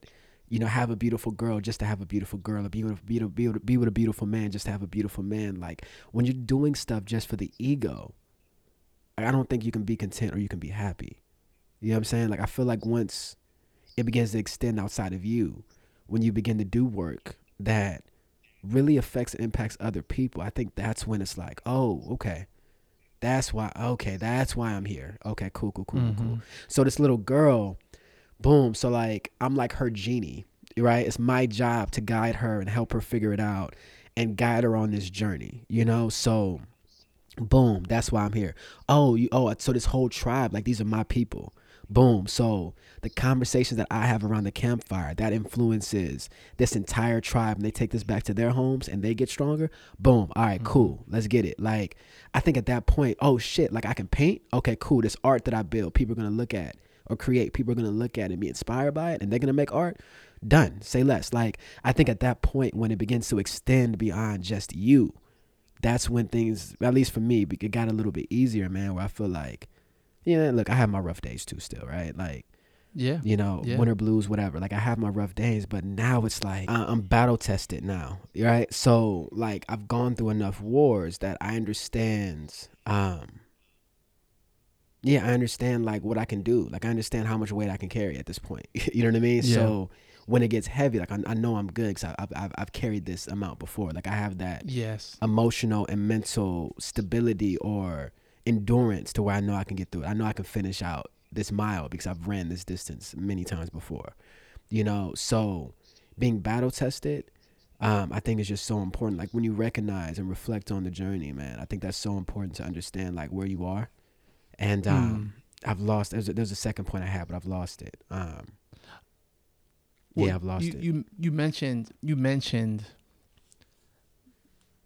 you know, have a beautiful girl just to have a beautiful girl, or be with, be, be, be with a beautiful man just to have a beautiful man. Like when you're doing stuff just for the ego, I don't think you can be content or you can be happy. You know what I'm saying? Like I feel like once it begins to extend outside of you, when you begin to do work that really affects and impacts other people, I think that's when it's like, oh, okay. That's why okay, that's why I'm here. Okay, cool, cool, cool, cool, cool. Mm-hmm. So this little girl, boom. So like I'm like her genie, right? It's my job to guide her and help her figure it out and guide her on this journey, you know? So boom, that's why I'm here. Oh, you oh, so this whole tribe, like these are my people. Boom. So the conversations that I have around the campfire, that influences this entire tribe and they take this back to their homes and they get stronger. Boom. All right, mm-hmm. cool. Let's get it. Like I think at that point, oh shit, like I can paint. Okay, cool. This art that I build, people are gonna look at or create. People are gonna look at it and be inspired by it, and they're gonna make art. Done. Say less. Like I think at that point when it begins to extend beyond just you, that's when things, at least for me, it got a little bit easier, man. Where I feel like, yeah, look, I have my rough days too, still, right? Like Yeah. you know, Yeah. winter blues, whatever. Like I have my rough days, but now it's like I- I'm battle tested now, right? So like I've gone through enough wars that I understand. Um, yeah, I understand like what I can do. Like I understand how much weight I can carry at this point. you know what I mean? Yeah. So when it gets heavy, like I, I know I'm good because I've, I've I've carried this amount before. Like I have that Yes. emotional and mental stability or endurance to where I know I can get through it. I know I can finish out this mile because I've ran this distance many times before. You know, so being battle tested, um, I think is just so important. Like when you recognize and reflect on the journey, man, I think that's so important to understand like where you are. And um, I've lost. There's a, there's a second point I had, but I've lost it. Um, Well, yeah, I've lost you, it. You you mentioned you mentioned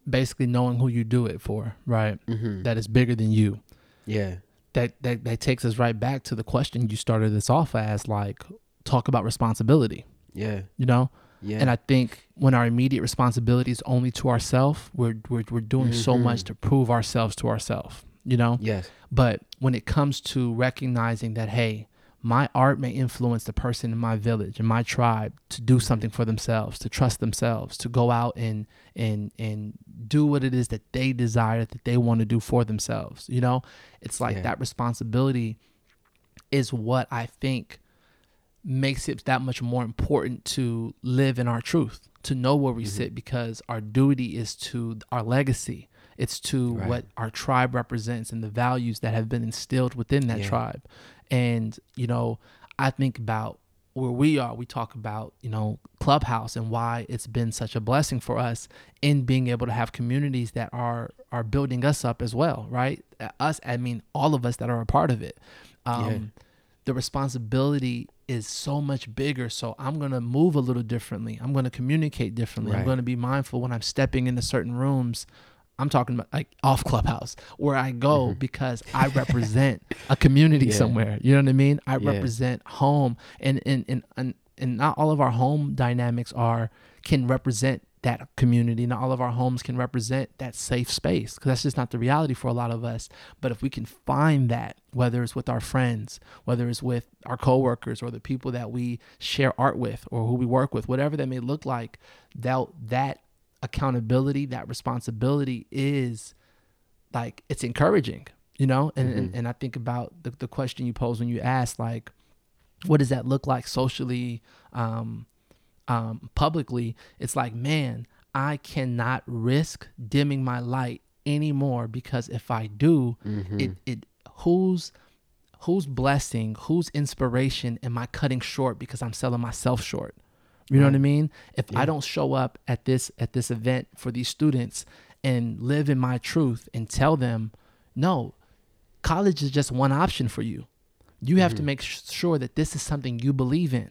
basically knowing who you do it for, right? hmm That is bigger than you. yeah, That that that takes us right back to the question you started this off as, like talk about responsibility. yeah, You know, yeah. and I think when our immediate responsibility is only to ourselves, we're, we're we're doing so much to prove ourselves to ourselves. You know, yes, But when it comes to recognizing that, hey, my art may influence the person in my village, in my tribe, to do something for themselves, to trust themselves, to go out and and and do what it is that they desire, that they want to do for themselves. You know, it's like Yeah. that responsibility is what I think makes it that much more important to live in our truth, to know where we Mhm. sit, because our duty is to our legacy. It's to Right. what our tribe represents and the values that have been instilled within that Yeah. tribe. And, you know, I think about where we are, we talk about, you know, Clubhouse and why it's been such a blessing for us in being able to have communities that are are building us up as well, right? Us, I mean, all of us that are a part of it. Um, Yeah. The responsibility is so much bigger. So I'm going to move a little differently. I'm going to communicate differently. I'm going to be mindful when I'm stepping into certain rooms. I'm talking about like off clubhouse where I go Mhm. because I represent a community Yeah. somewhere. You know what I mean? I Yeah. represent home and and, and and and not all of our home dynamics are can represent that community. Not all of our homes can represent that safe space because that's just not the reality for a lot of us. But if we can find that, whether it's with our friends, whether it's with our coworkers or the people that we share art with or who we work with, whatever that may look like, that that accountability, that responsibility is like it's encouraging, you know? And and, Mhm. and I think about the, the question you posed when you asked, like, what does that look like socially, um, um, publicly? It's like, man, I cannot risk dimming my light anymore because if I do, Mm-hmm. it it who's whose blessing, whose inspiration am I cutting short because I'm selling myself short? You know what I mean? If Yeah. I don't show up at this at this event for these students and live in my truth and tell them, no, college is just one option for you. You have to Mhm. make sure that this is something you believe in.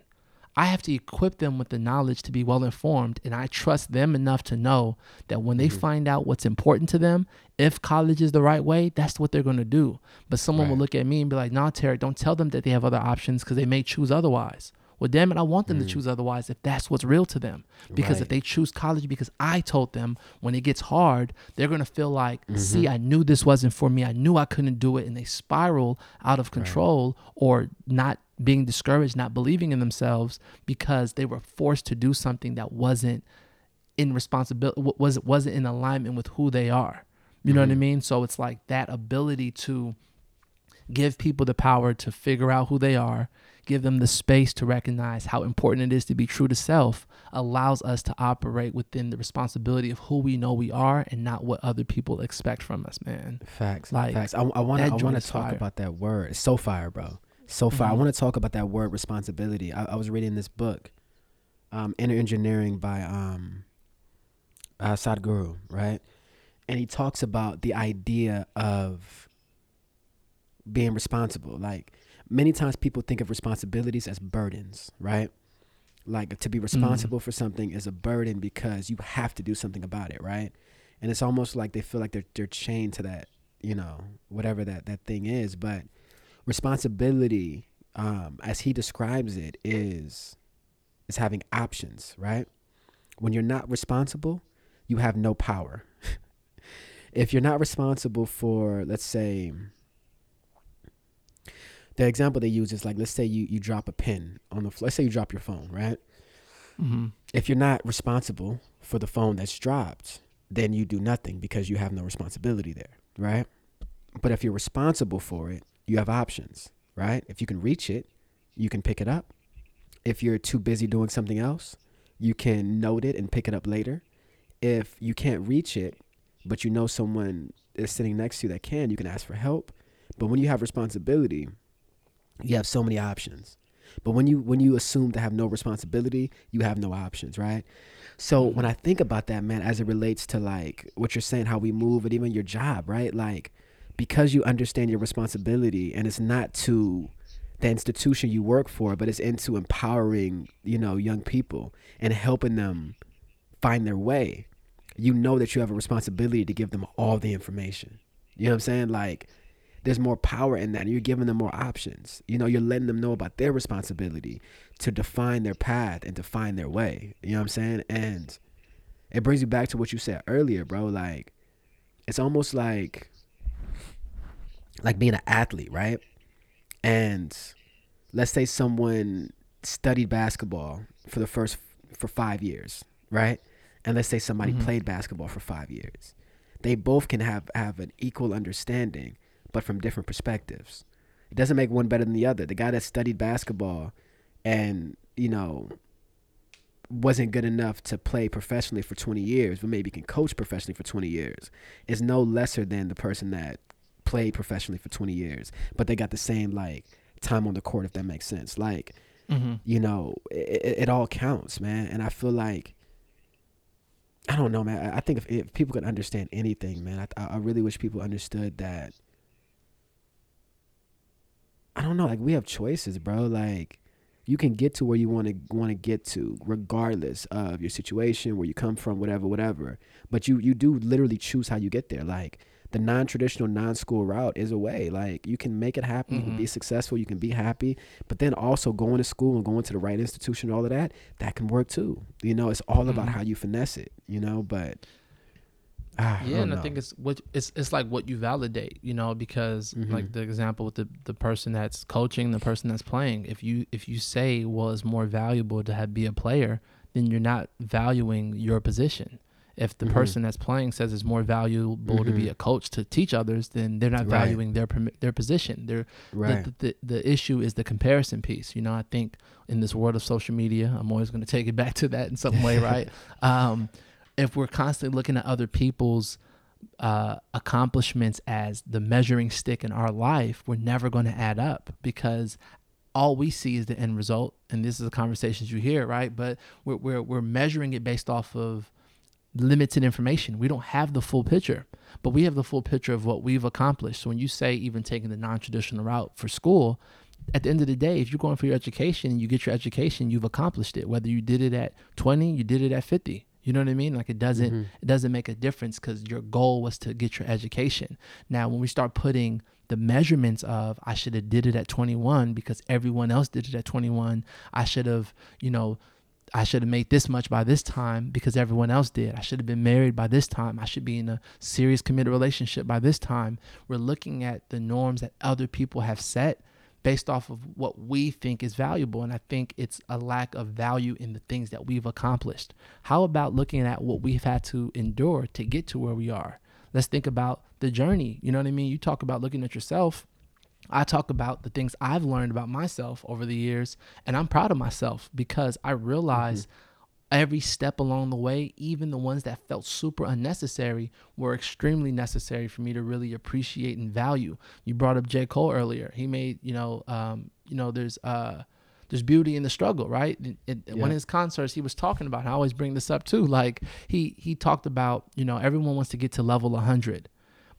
I have to equip them with the knowledge to be well informed, and I trust them enough to know that when they Mhm. find out what's important to them, if college is the right way, that's what they're going to do. But someone will look at me and be like, "Nah, Tarek, don't tell them that they have other options because they may choose otherwise." Well, damn it, I want them to Mm. choose otherwise if that's what's real to them. Because if they choose college because I told them when it gets hard, they're going to feel like, Mm-hmm. see, I knew this wasn't for me. I knew I couldn't do it. And they spiral out of control or not being discouraged, not believing in themselves because they were forced to do something that wasn't in responsibility, was, wasn't in alignment with who they are. You know what I Mhm. mean? So it's like that ability to give people the power to figure out who they are, give them the space to recognize how important it is to be true to self, allows us to operate within the responsibility of who we know we are and not what other people expect from us, man. Facts, Like, facts. I, I want to, I want to talk fire. about that word. It's so fire, bro. So fire. I Mhm. want to talk about that word responsibility. I, I was reading this book, um, Inner Engineering by um, uh, Sadhguru, right? And he talks about the idea of being responsible. Like many times, people think of responsibilities as burdens, right? Like to be responsible for something is a burden because you have to do something about it, right? And it's almost like they feel like they're they're chained to that, you know, whatever that that thing is. But responsibility, um, as he describes it, is is having options, right? When you're not responsible, you have no power. if you're not responsible for, let's say, the example they use is like, let's say you you drop a pin on the, let's say you drop your phone, right? Mm-hmm. if you're not responsible for the phone that's dropped, then you do nothing because you have no responsibility there, right? But if you're responsible for it, you have options, right? If you can reach it, you can pick it up. If you're too busy doing something else, you can note it and pick it up later. If you can't reach it, but you know someone is sitting next to you that can, you can ask for help. But when you have responsibility, you have so many options. But when you when you assume to have no responsibility, you have no options, right? So mm-hmm. when I think about that, man, as it relates to like what you're saying, how we move, and even your job, right? Like because you understand your responsibility, and it's not to the institution you work for, but it's into empowering, you know, young people and helping them find their way. You know that you have a responsibility to give them all the information. You know what I'm saying? Like there's more power in that. And you're giving them more options. You know, you're letting them know about their responsibility to define their path and to find their way. You know what I'm saying? And it brings you back to what you said earlier, bro. Like, it's almost like like being an athlete, right? And let's say someone studied basketball for the first for five years, right? And let's say somebody Mhm. played basketball for five years. They both can have have an equal understanding, but from different perspectives. It doesn't make one better than the other. The guy that studied basketball and, you know, wasn't good enough to play professionally for 20 years, but maybe can coach professionally for 20 years, is no lesser than the person that played professionally for 20 years, but they got the same like time on the court if that makes sense. Like, Mm-hmm. you know, it, it, it all counts, man. And I feel like, I don't know, man. I I think if, if people could understand anything, man, I, I really wish people understood that. I don't know, like we have choices, bro. Like, you can get to where you want to want to get to, regardless of your situation, where you come from, whatever, whatever. But you you do literally choose how you get there. Like the non-traditional, non-school route is a way. Like you can make it happen. You can be successful. You can be happy. But then also going to school and going to the right institution, all of that, that can work too. You know, it's all about Mhm. how you finesse it. You know, but ah, yeah, don't and I think it's what it's it's like what you validate, you know, because like Mhm. the example with the the person that's coaching, the person that's playing. If you if you say well, it's more valuable to have be a player, then you're not valuing your position. If the Mhm. person that's playing says it's more valuable to be Mhm. a coach to teach others, then they're not Right. valuing their their position. They're Right. the, the, the issue is the comparison piece. You know, I think in this world of social media, I'm always going to take it back to that in some way, right? um, if we're constantly looking at other people's uh, accomplishments as the measuring stick in our life, we're never going to add up because all we see is the end result. And this is the conversations you hear, right? But we're, we're, we're measuring it based off of limited information. We don't have the full picture, but we have the full picture of what we've accomplished. So when you say even taking the non-traditional route for school, at the end of the day, if you're going for your education and you get your education, you've accomplished it. Whether you did it at 20, you did it at 50. You know what I mean? Like it doesn't Mhm. it doesn't make a difference because your goal was to get your education. Now, when we start putting the measurements of I should have did it at 21 because everyone else did it at 21, I should have, you know, I should have made this much by this time because everyone else did. I should have been married by this time. I should be in a serious committed relationship by this time. We're looking at the norms that other people have set based off of what we think is valuable. And I think it's a lack of value in the things that we've accomplished. How about looking at what we've had to endure to get to where we are? Let's think about the journey. You know what I mean? You talk about looking at yourself. I talk about the things I've learned about myself over the years, and I'm proud of myself because I mm-hmm. realize every step along the way, even the ones that felt super unnecessary, were extremely necessary for me to really appreciate and value. You brought up J. Cole earlier. He made, you know, um, you know, there's uh there's beauty in the struggle, right? It, it, One of his concerts, he was talking about. I always bring this up too. Like he he talked about, you know, everyone wants to get to level 100,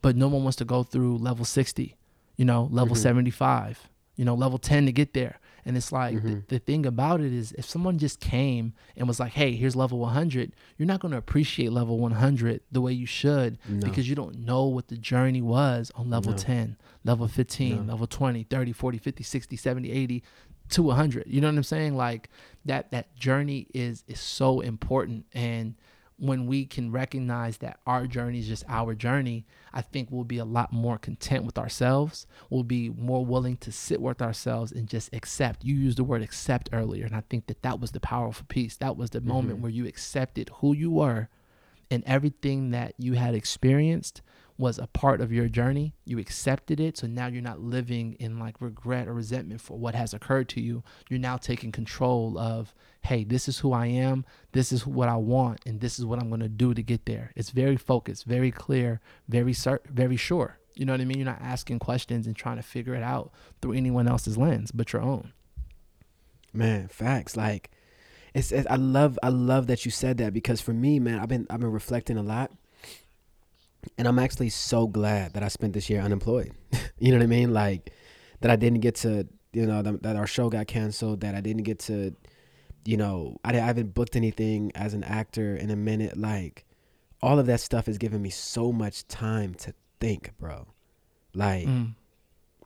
but no one wants to go through level 60. You know, level Mhm. 75. You know, level 10 to get there. And it's like the, Mhm. the thing about it is if someone just came and was like, "Hey, here's level 100," you're not going to appreciate level 100 the way you should No. because you don't know what the journey was on level No. 10, level 15, No. level 20, 30, 40, 50, 60, 70, 80 to 100. You know what I'm saying? Like that that journey is is so important and when we can recognize that our journey is just our journey, I think we'll be a lot more content with ourselves. We'll be more willing to sit with ourselves and just accept. You used the word accept earlier, and I think that that was the powerful piece. That was the moment Mhm. where you accepted who you were and everything that you had experienced was a part of your journey. You accepted it. So now you're not living in like regret or resentment for what has occurred to you. You're now taking control of, hey, this is who I am. This is what I want. And this is what I'm going to do to get there. It's very focused, very clear, very, cer- very sure. You know what I mean? You're not asking questions and trying to figure it out through anyone else's lens but your own. Man, facts. Like, it's, it's I love I love that you said that because for me, man, I've been I've been reflecting a lot, and I'm actually so glad that I spent this year unemployed. you know what I mean? Like that I didn't get to you know that, that our show got canceled. That I didn't get to you know I, I haven't booked anything as an actor in a minute. Like all of that stuff has given me so much time to think, bro. Like Mm.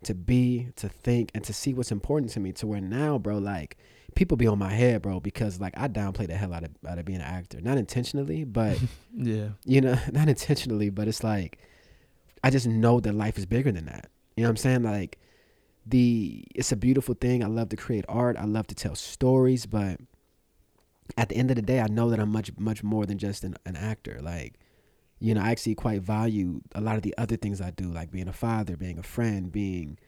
to be, to think, and to see what's important to me. To where now, bro, like people be on my head, bro, because like I downplay the hell out of out of being an actor, not intentionally, but Yeah. you know, not intentionally, but it's like I just know that life is bigger than that. You know what I'm saying? Like the it's a beautiful thing. I love to create art. I love to tell stories, but at the end of the day, I know that I'm much much more than just an, an actor. Like you know, I actually quite value a lot of the other things I do, like being a father, being a friend, being,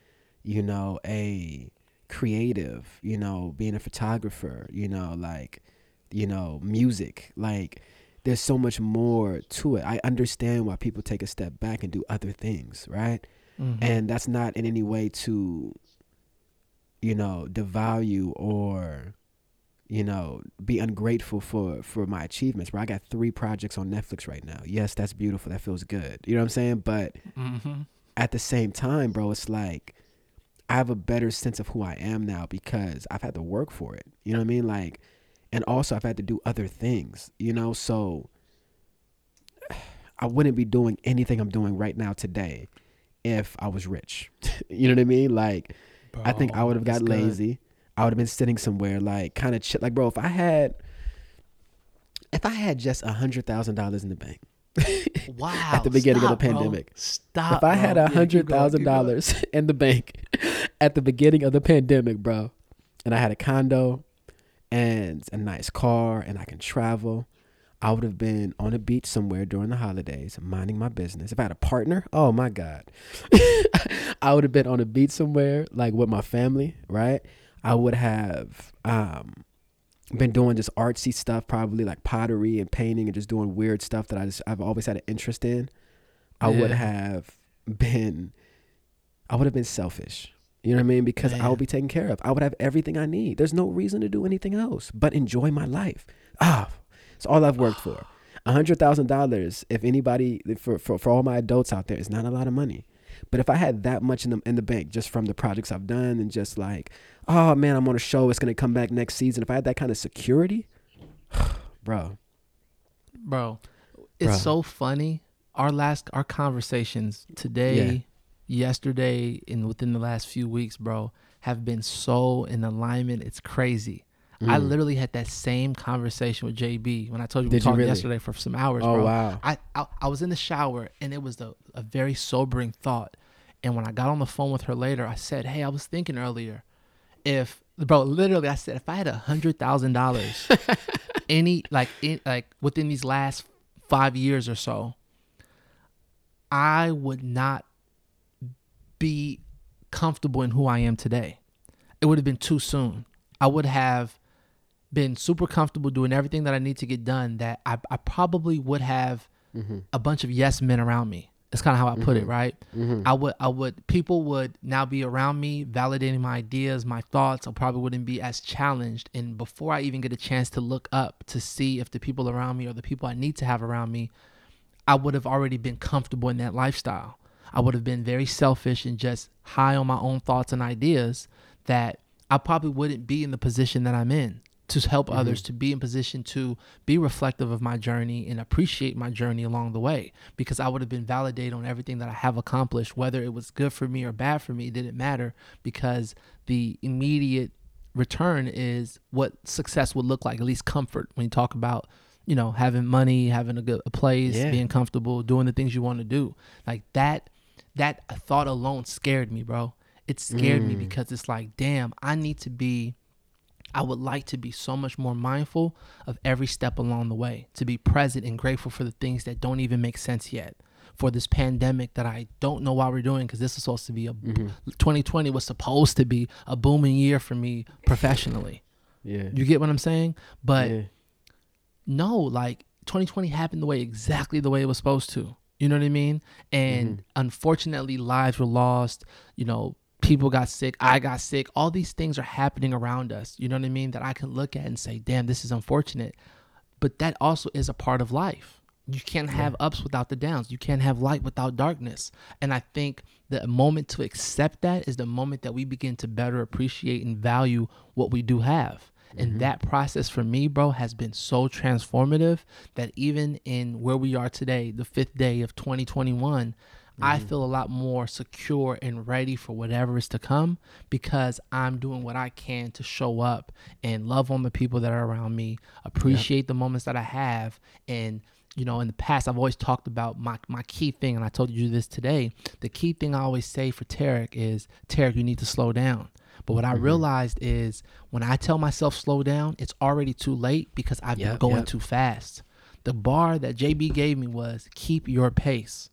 you know, a creative, you know, being a photographer, you know, like, you know, music. Like, there's so much more to it. I understand why people take a step back and do other things, right? Mhm. And that's not in any way to, you know, devalue or, you know, be ungrateful for for my achievements. Bro, I got three projects on Netflix right now. Yes, that's beautiful. That feels good. You know what I'm saying? But Mhm. at the same time, bro, it's like I have a better sense of who I am now because I've had to work for it. You know what I mean? Like, and also I've had to do other things, you know? So I wouldn't be doing anything I'm doing right now today if I was rich. you know what I mean? Like, I think I would have got good. lazy. I would have been sitting somewhere, like, kind of chill. Like, bro, if I had, if I had just a hundred thousand dollars in the bank, Wow. at the beginning of the stop, bro. pandemic. Stop. if I had a hundred thousand dollars in the bank at the beginning of the pandemic, bro, and I had a condo and a nice car and I can travel, I would have been on a beach somewhere during the holidays, minding my business. If I had a partner, oh my God, I would have been on a beach somewhere, like with my family, right? I would have um, been doing just artsy stuff, probably like pottery and painting, and just doing weird stuff that I just I've always had an interest in. I would have been, I would have been selfish. You know what I mean? Because I would be taken care of. I would have everything I need. There's no reason to do anything else but enjoy my life. Ah, it's all I've worked for. A hundred thousand dollars, if anybody for, for for all my adults out there, is not a lot of money. But if I had that much in the in the bank just from the projects I've done and just like, oh man, I'm on a show, it's gonna come back next season. If I had that kind of security, bro, bro. It's Bro. so funny. Our last our conversations today, yesterday, and within the last few weeks, bro, have been so in alignment. It's crazy. I Mm. literally had that same conversation with JB when I told you we Did talked really? yesterday for some hours, Oh bro. wow, I, I I was in the shower and it was a, a very sobering thought. And when I got on the phone with her later, I said, "Hey, I was thinking earlier, if bro, literally, I said if I had a hundred thousand dollars, any like in, like within these last five years or so, I would not be comfortable in who I am today. It would have been too soon. I would have been super comfortable doing everything that I need to get done. That I, I probably would have mm-hmm. a bunch of yes men around me. That's kind of how I put it, Mhm. right? Mm-hmm. I would, I would, people would now be around me, validating my ideas, my thoughts. I probably wouldn't be as challenged. And before I even get a chance to look up to see if the people around me or the people I need to have around me, I would have already been comfortable in that lifestyle. I would have been very selfish and just high on my own thoughts and ideas that I probably wouldn't be in the position that I'm in to help Mhm. others to be in position to be reflective of my journey and appreciate my journey along the way because I would have been validated on everything that I have accomplished whether it was good for me or bad for me it didn't matter because the immediate return is what success would look like at least comfort when you talk about you know having money having a good a place Yeah. being comfortable doing the things you want to do like that that thought alone scared me bro it scared me Mm. because it's like damn i need to be i would like to be so much more mindful of every step along the way to be present and grateful for the things that don't even make sense yet for this pandemic that i don't know why we're doing because this is supposed to be a Mm-hmm. 2020 was supposed to be a booming year for me professionally Yeah, you get what i'm saying but yeah. no, like 2020 happened the way exactly the way it was supposed to. You know what I mean? And Mhm. unfortunately, lives were lost. You know, people got sick. I got sick. All these things are happening around us. You know what I mean? That I can look at and say, damn, this is unfortunate. But that also is a part of life. You can't have ups without the downs. You can't have light without darkness. And I think the moment to accept that is the moment that we begin to better appreciate and value what we do have. And mm-hmm. that process for me, bro, has been so transformative that even in where we are today, the fifth day of 2021, I feel a lot more secure and ready for whatever is to come because I'm doing what I can to show up and love on the people that are around me, appreciate the moments that I have. And, you know, in the past, I've always talked about my, my key thing, and I told you this today. The key thing I always say for Tarek is, Tarek, you need to slow down. But what I Mm-hmm. realized is when I tell myself slow down, it's already too late because I've been going yep. too fast. The bar that JB gave me was keep your pace.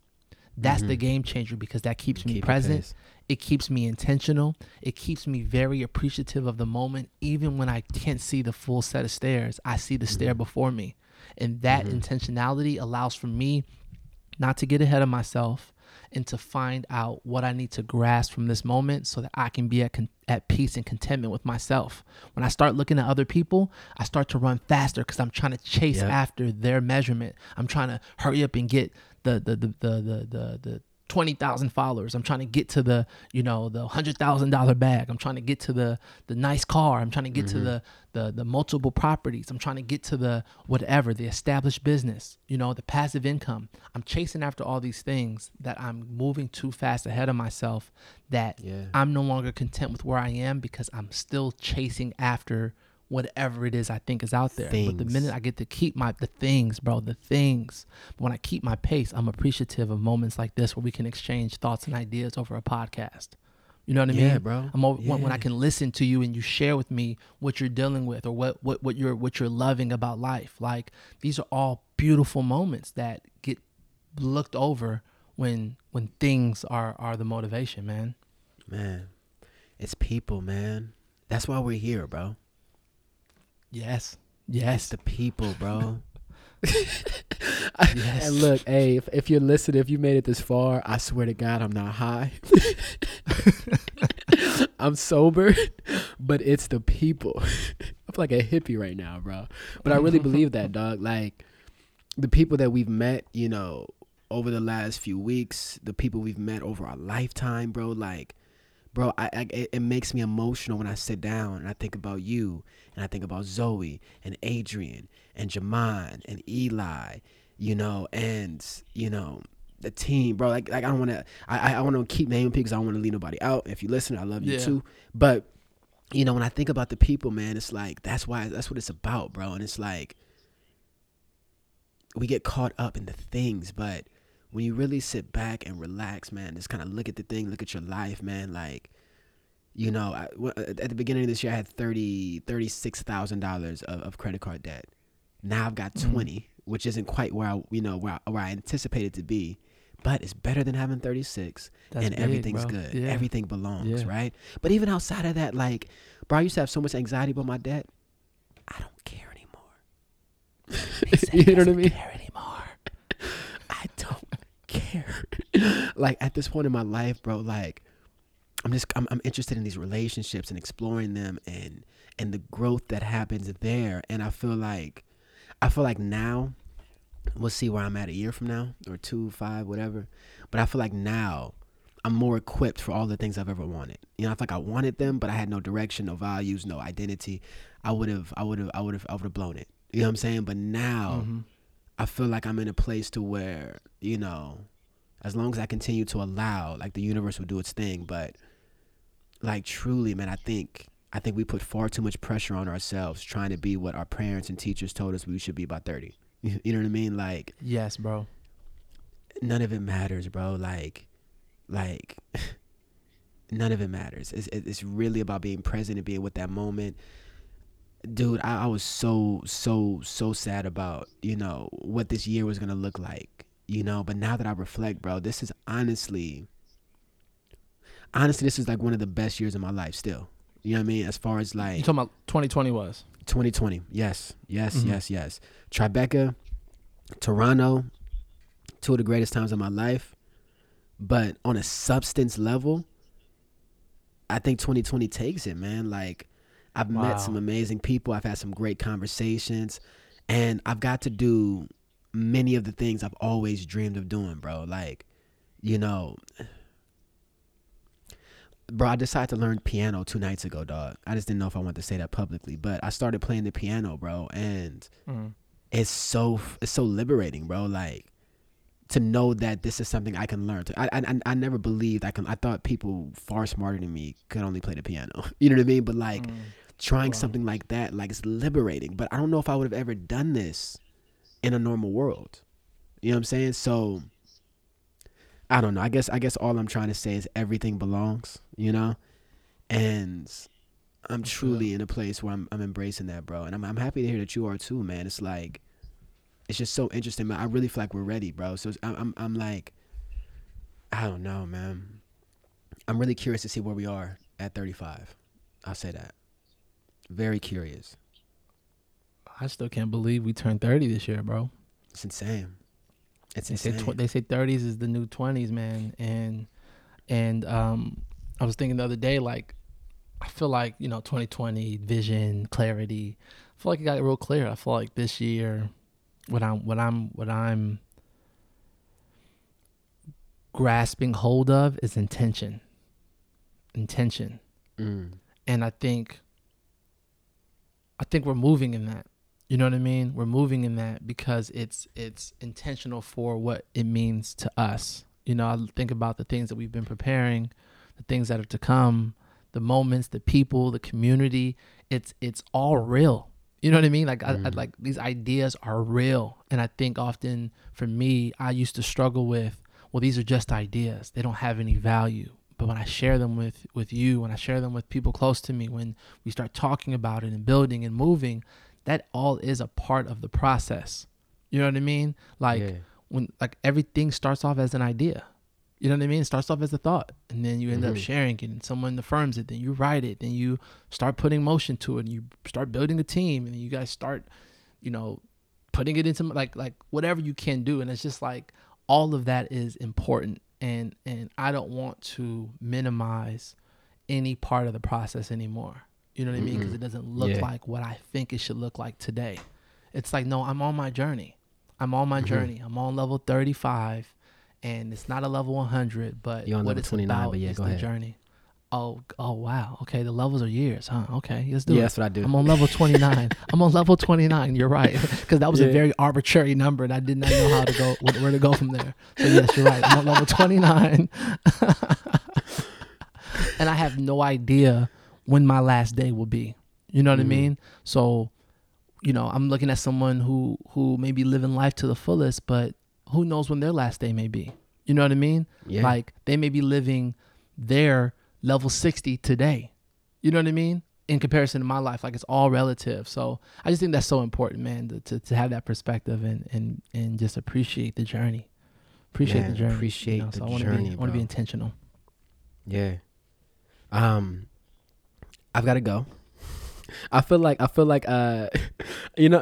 That's the game changer because that keeps me Mm-hmm. Keep present. It keeps me intentional. It keeps me very appreciative of the moment. Even when I can't see the full set of stairs, I see the stair before me. And that intentionality allows for me not to get ahead of myself and to find out what I need to grasp from this moment so that I can be at, con- at peace and contentment with myself. When I start looking at other people, I start to run faster because I'm trying to chase Yep. after their measurement. I'm trying to hurry up and get the the the the the the, the 20,000 followers. I'm trying to get to the, you know, the $100,000 bag. I'm trying to get to the the nice car. I'm trying to get to mm-hmm. the the the multiple properties. I'm trying to get to the whatever, the established business, you know, the passive income. I'm chasing after all these things that I'm moving too fast ahead of myself that Yeah. I'm no longer content with where I am because I'm still chasing after whatever it is I think is out there. But the minute I get to keep my the things, bro, the things. When I keep my pace, I'm appreciative of moments like this where we can exchange thoughts and ideas over a podcast. You know what I Yeah, mean? bro. I'm over, when, when I can listen to you and you share with me what you're dealing with or what, what what you're what you're loving about life. Like these are all beautiful moments that get looked over when when things are are the motivation, man. Man, it's people, man. That's why we're here, bro. Yes. It's Yes. the people, bro. Yes. And look, hey, if, if you're listening, if you made it this far, I swear to God, I'm not high. I'm sober, but it's the people. I'm like a hippie right now, bro. But I really believe that, dog. Like the people that we've met, you know, over the last few weeks, the people we've met over our lifetime, bro. Like, bro, I, I it, it makes me emotional when I sit down and I think about you and I think about Zoe and Adrian and Jaman and Eli, you know, and you know the team, bro. Like, like I don't want to, I, I want to keep naming people because I don't want to leave nobody out. If you listen, I love you Yeah. too. But you know, when I think about the people, man, it's like that's why that's what it's about, bro. And it's like we get caught up in the things, but when you really sit back and relax, man, just kind of look at the thing, look at your life, man, like you know, I, w- at the beginning of this year, I had thirty thirty six thousand dollars of, of credit card debt. Now I've got Mhm. twenty, which isn't quite where I, you know, where I, where I anticipated to be, but it's better than having thirty six That's and big, everything's bro. good. Yeah. Everything belongs, Yeah. right? But even outside of that, like, bro, I used to have so much anxiety about my debt. I don't care anymore. you know what I mean? care anymore. Care. like at this point in my life, bro, like I'm just I'm, I'm interested in these relationships and exploring them and and the growth that happens there. And I feel like I feel like now we'll see where I'm at a year from now or two, five, whatever. But I feel like now I'm more equipped for all the things I've ever wanted. You know, I feel like I wanted them, but I had no direction, no values, no identity. I would have, I would have, I would have, I would have blown it. You know what I'm saying? But now Mhm. I feel like I'm in a place to where, you know, as long as I continue to allow, like the universe will do its thing. But like truly, man, I think I think we put far too much pressure on ourselves trying to be what our parents and teachers told us we should be by 30. You know what I mean? Like Yes, bro. none of it matters, bro. Like, like none of it matters. It's it's really about being present and being with that moment. Dude, I, I was so so so sad about you know what this year was gonna look like, you know. But now that I reflect, bro, this is honestly, honestly, this is like one of the best years of my life. Still, you know what I mean? As far as like You talking about 2020 was? 2020. Yes, yes, Mhm. yes, yes. Tribeca, Toronto, two of the greatest times of my life. But on a substance level, I think 2020 takes it, man. Like, I've Wow. met some amazing people. I've had some great conversations. And I've got to do many of the things I've always dreamed of doing, bro. Like, you know, bro, I decided to learn piano two nights ago, dog. I just didn't know if I wanted to say that publicly, but I started playing the piano, bro, and Mm. it's so it's so liberating, bro. Like to know that this is something I can learn. I I, I never believed I can. I thought people far smarter than me could only play the piano. You know what I mean? But like Mm. Trying Wow. something like that, like it's liberating. But I don't know if I would have ever done this in a normal world. You know what I'm saying? So I don't know. I guess I guess all I'm trying to say is everything belongs, you know? And I'm truly in a place where I'm I'm embracing that, bro. And I'm I'm happy to hear that you are too, man. It's like it's just so interesting, man. I really feel like we're ready, bro. So I'm I'm I'm like I don't know, man. I'm really curious to see where we are at 35. I'll say that. Very curious. I still can't believe we turned 30 this year, bro. It's insane. It's They say insane. tw- they say 30s is the new 20s, man. And and um, I was thinking the other day, like, I feel like you know, 2020 vision, clarity. I feel like it got real clear. I feel like this year, what I'm, what I'm, what I'm grasping hold of is intention. Intention, Mm. and I think, I think we're moving in that. You know what I mean? We're moving in that because it's it's intentional for what it means to us. You know, I think about the things that we've been preparing, the things that are to come, the moments, the people, the community. It's it's all real. You know what I mean? Like I, I Mhm. like these ideas are real, and I think often for me, I used to struggle with, well, these are just ideas. They don't have any value. But when I share them with with you, when I share them with people close to me, when we start talking about it and building and moving, that all is a part of the process. You know what I mean? Like yeah. when like everything starts off as an idea. You know what I mean? It starts off as a thought, and then you end up Mhm. sharing it, and someone affirms it. Then you write it, then you start putting motion to it, and you start building a team, and you guys start, you know, putting it into like like whatever you can do, and it's just like all of that is important, and and I don't want to minimize any part of the process anymore. You know what I mean? Because it doesn't look Yeah. like what I think it should look like today. It's like no, I'm on my journey. I'm on my Mhm. journey. I'm on level 35 and it's not a level 100, but You're on what level it's 29, about but yeah, is go the ahead. journey. Oh, oh wow. Okay, the levels are years, huh? Okay, let's do Yeah, it. that's what I do. I'm on level 29. I'm on level 29. You're right, because that was Yeah. a very arbitrary number, and I did not know how to go where, to go from there. So yes, you're right. I'm on level 29, and I have no idea when my last day will be. You know what Mhm. I mean? So, you know, I'm looking at someone who who may be living life to the fullest, but who knows when their last day may be? You know what I mean? yeah. Like they may be living their level 60 today. You know what I mean? In comparison to my life, like it's all relative. So I just think that's so important, man, to, to, to have that perspective and, and, and just appreciate the journey. Appreciate Man, the journey. appreciate the so I wanna journey, Be, I want to be intentional. Yeah. Um, I've got to go. I feel like I feel like uh, you know,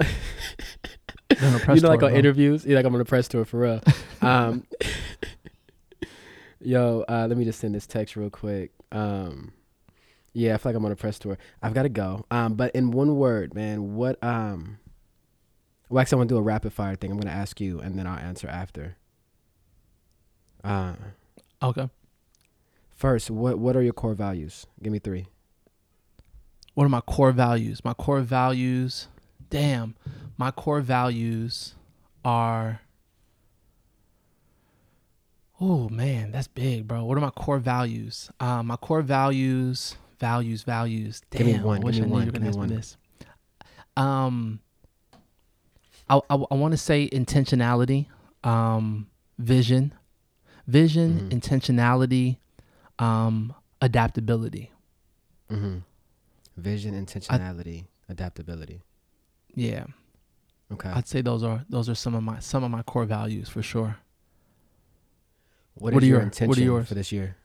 You're on a press you know, like tour, on bro. interviews, yeah, like I'm on a press tour for real. Um, yo, uh, let me just send this text real quick. Um, yeah, I feel like I'm on a press tour. I've got to go. Um, but in one word, man, what um, well, actually, I want to do a rapid fire thing. I'm gonna ask you, and then I'll answer after. Uh, Okay. first, what what are your core values? Give me three. What are my core values? My core values, damn, my core values are. Oh man, that's big, bro. What are my core values? Um, my core values, values, values. Damn, Give me one, I wish give I me knew you one, were give gonna ask me this. Um, I I, I want to say intentionality, um, vision, vision, Mhm. intentionality, um, adaptability. Mm-hmm. Vision, intentionality, adaptability. Yeah. Okay. I'd say those are those are some of my some of my core values for sure. What what is are your your- what are yours? for this year?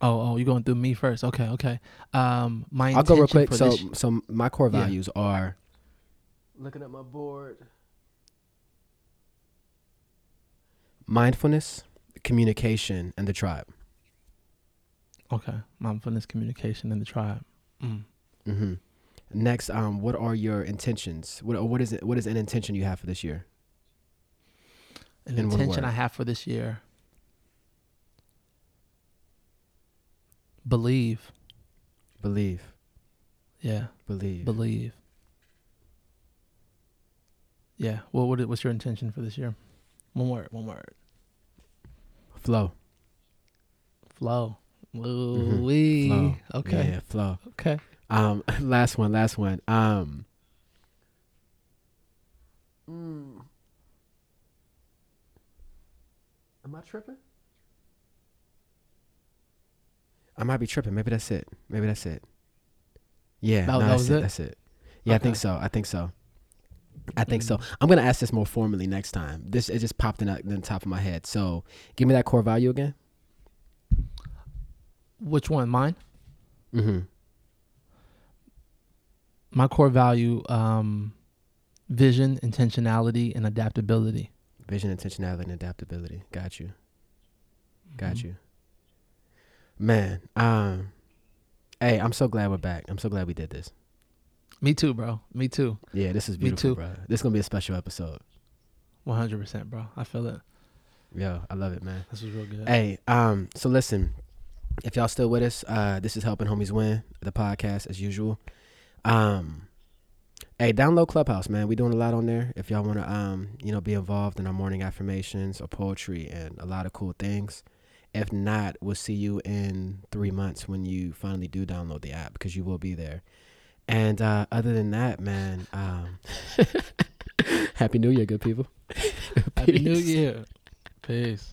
Oh, oh, you're going through me first? Okay, okay. Um, my I'll go real quick. So, this- so my core Yeah. values are looking at my board. Mindfulness, communication, and the tribe. okay, mindfulness, communication, and the tribe. Mm. Mm-hmm. Next, um, what are your intentions? What what is it? What is an intention you have for this year? An In intention. I have for this year. Believe, Believe, yeah, believe. believe. Yeah. Well, what what's your intention for this year? One word. One word. Flow. Flow. Mhm. Ooh-wee. Flow. Okay. Yeah, flow. Okay. Um, last one, last one. Um, mm. Am I tripping? I might be tripping. Maybe that's it. Maybe that's it. Yeah, That- no, that that's it. it? That's it. Yeah, I think so. I think so. I think so. Mm. I'm gonna ask this more formally next time. This it just popped in the, in the top of my head. So, give me that core value again. Which one? Mine. Mm-hmm. my core value um vision intentionality and adaptability Vision, intentionality, and adaptability. Got you. Got Mhm. you. Man, um, hey, I'm so glad we're back. I'm so glad we did this. me too bro me too Yeah, this is Me beautiful, too. bro. This is gonna be a special episode. 100% bro i feel it Yo, I love it, man. this was real good Hey, um, so listen, if y'all still with us, uh, this is helping homies win the podcast as usual. Um, hey, download Clubhouse, man. We doing a lot on there. If y'all want to, um, you know, be involved in our morning affirmations or poetry and a lot of cool things. If not, we'll see you in three months when you finally do download the app because you will be there. And uh, other than that, man, um, happy New Year, good people. happy new year peace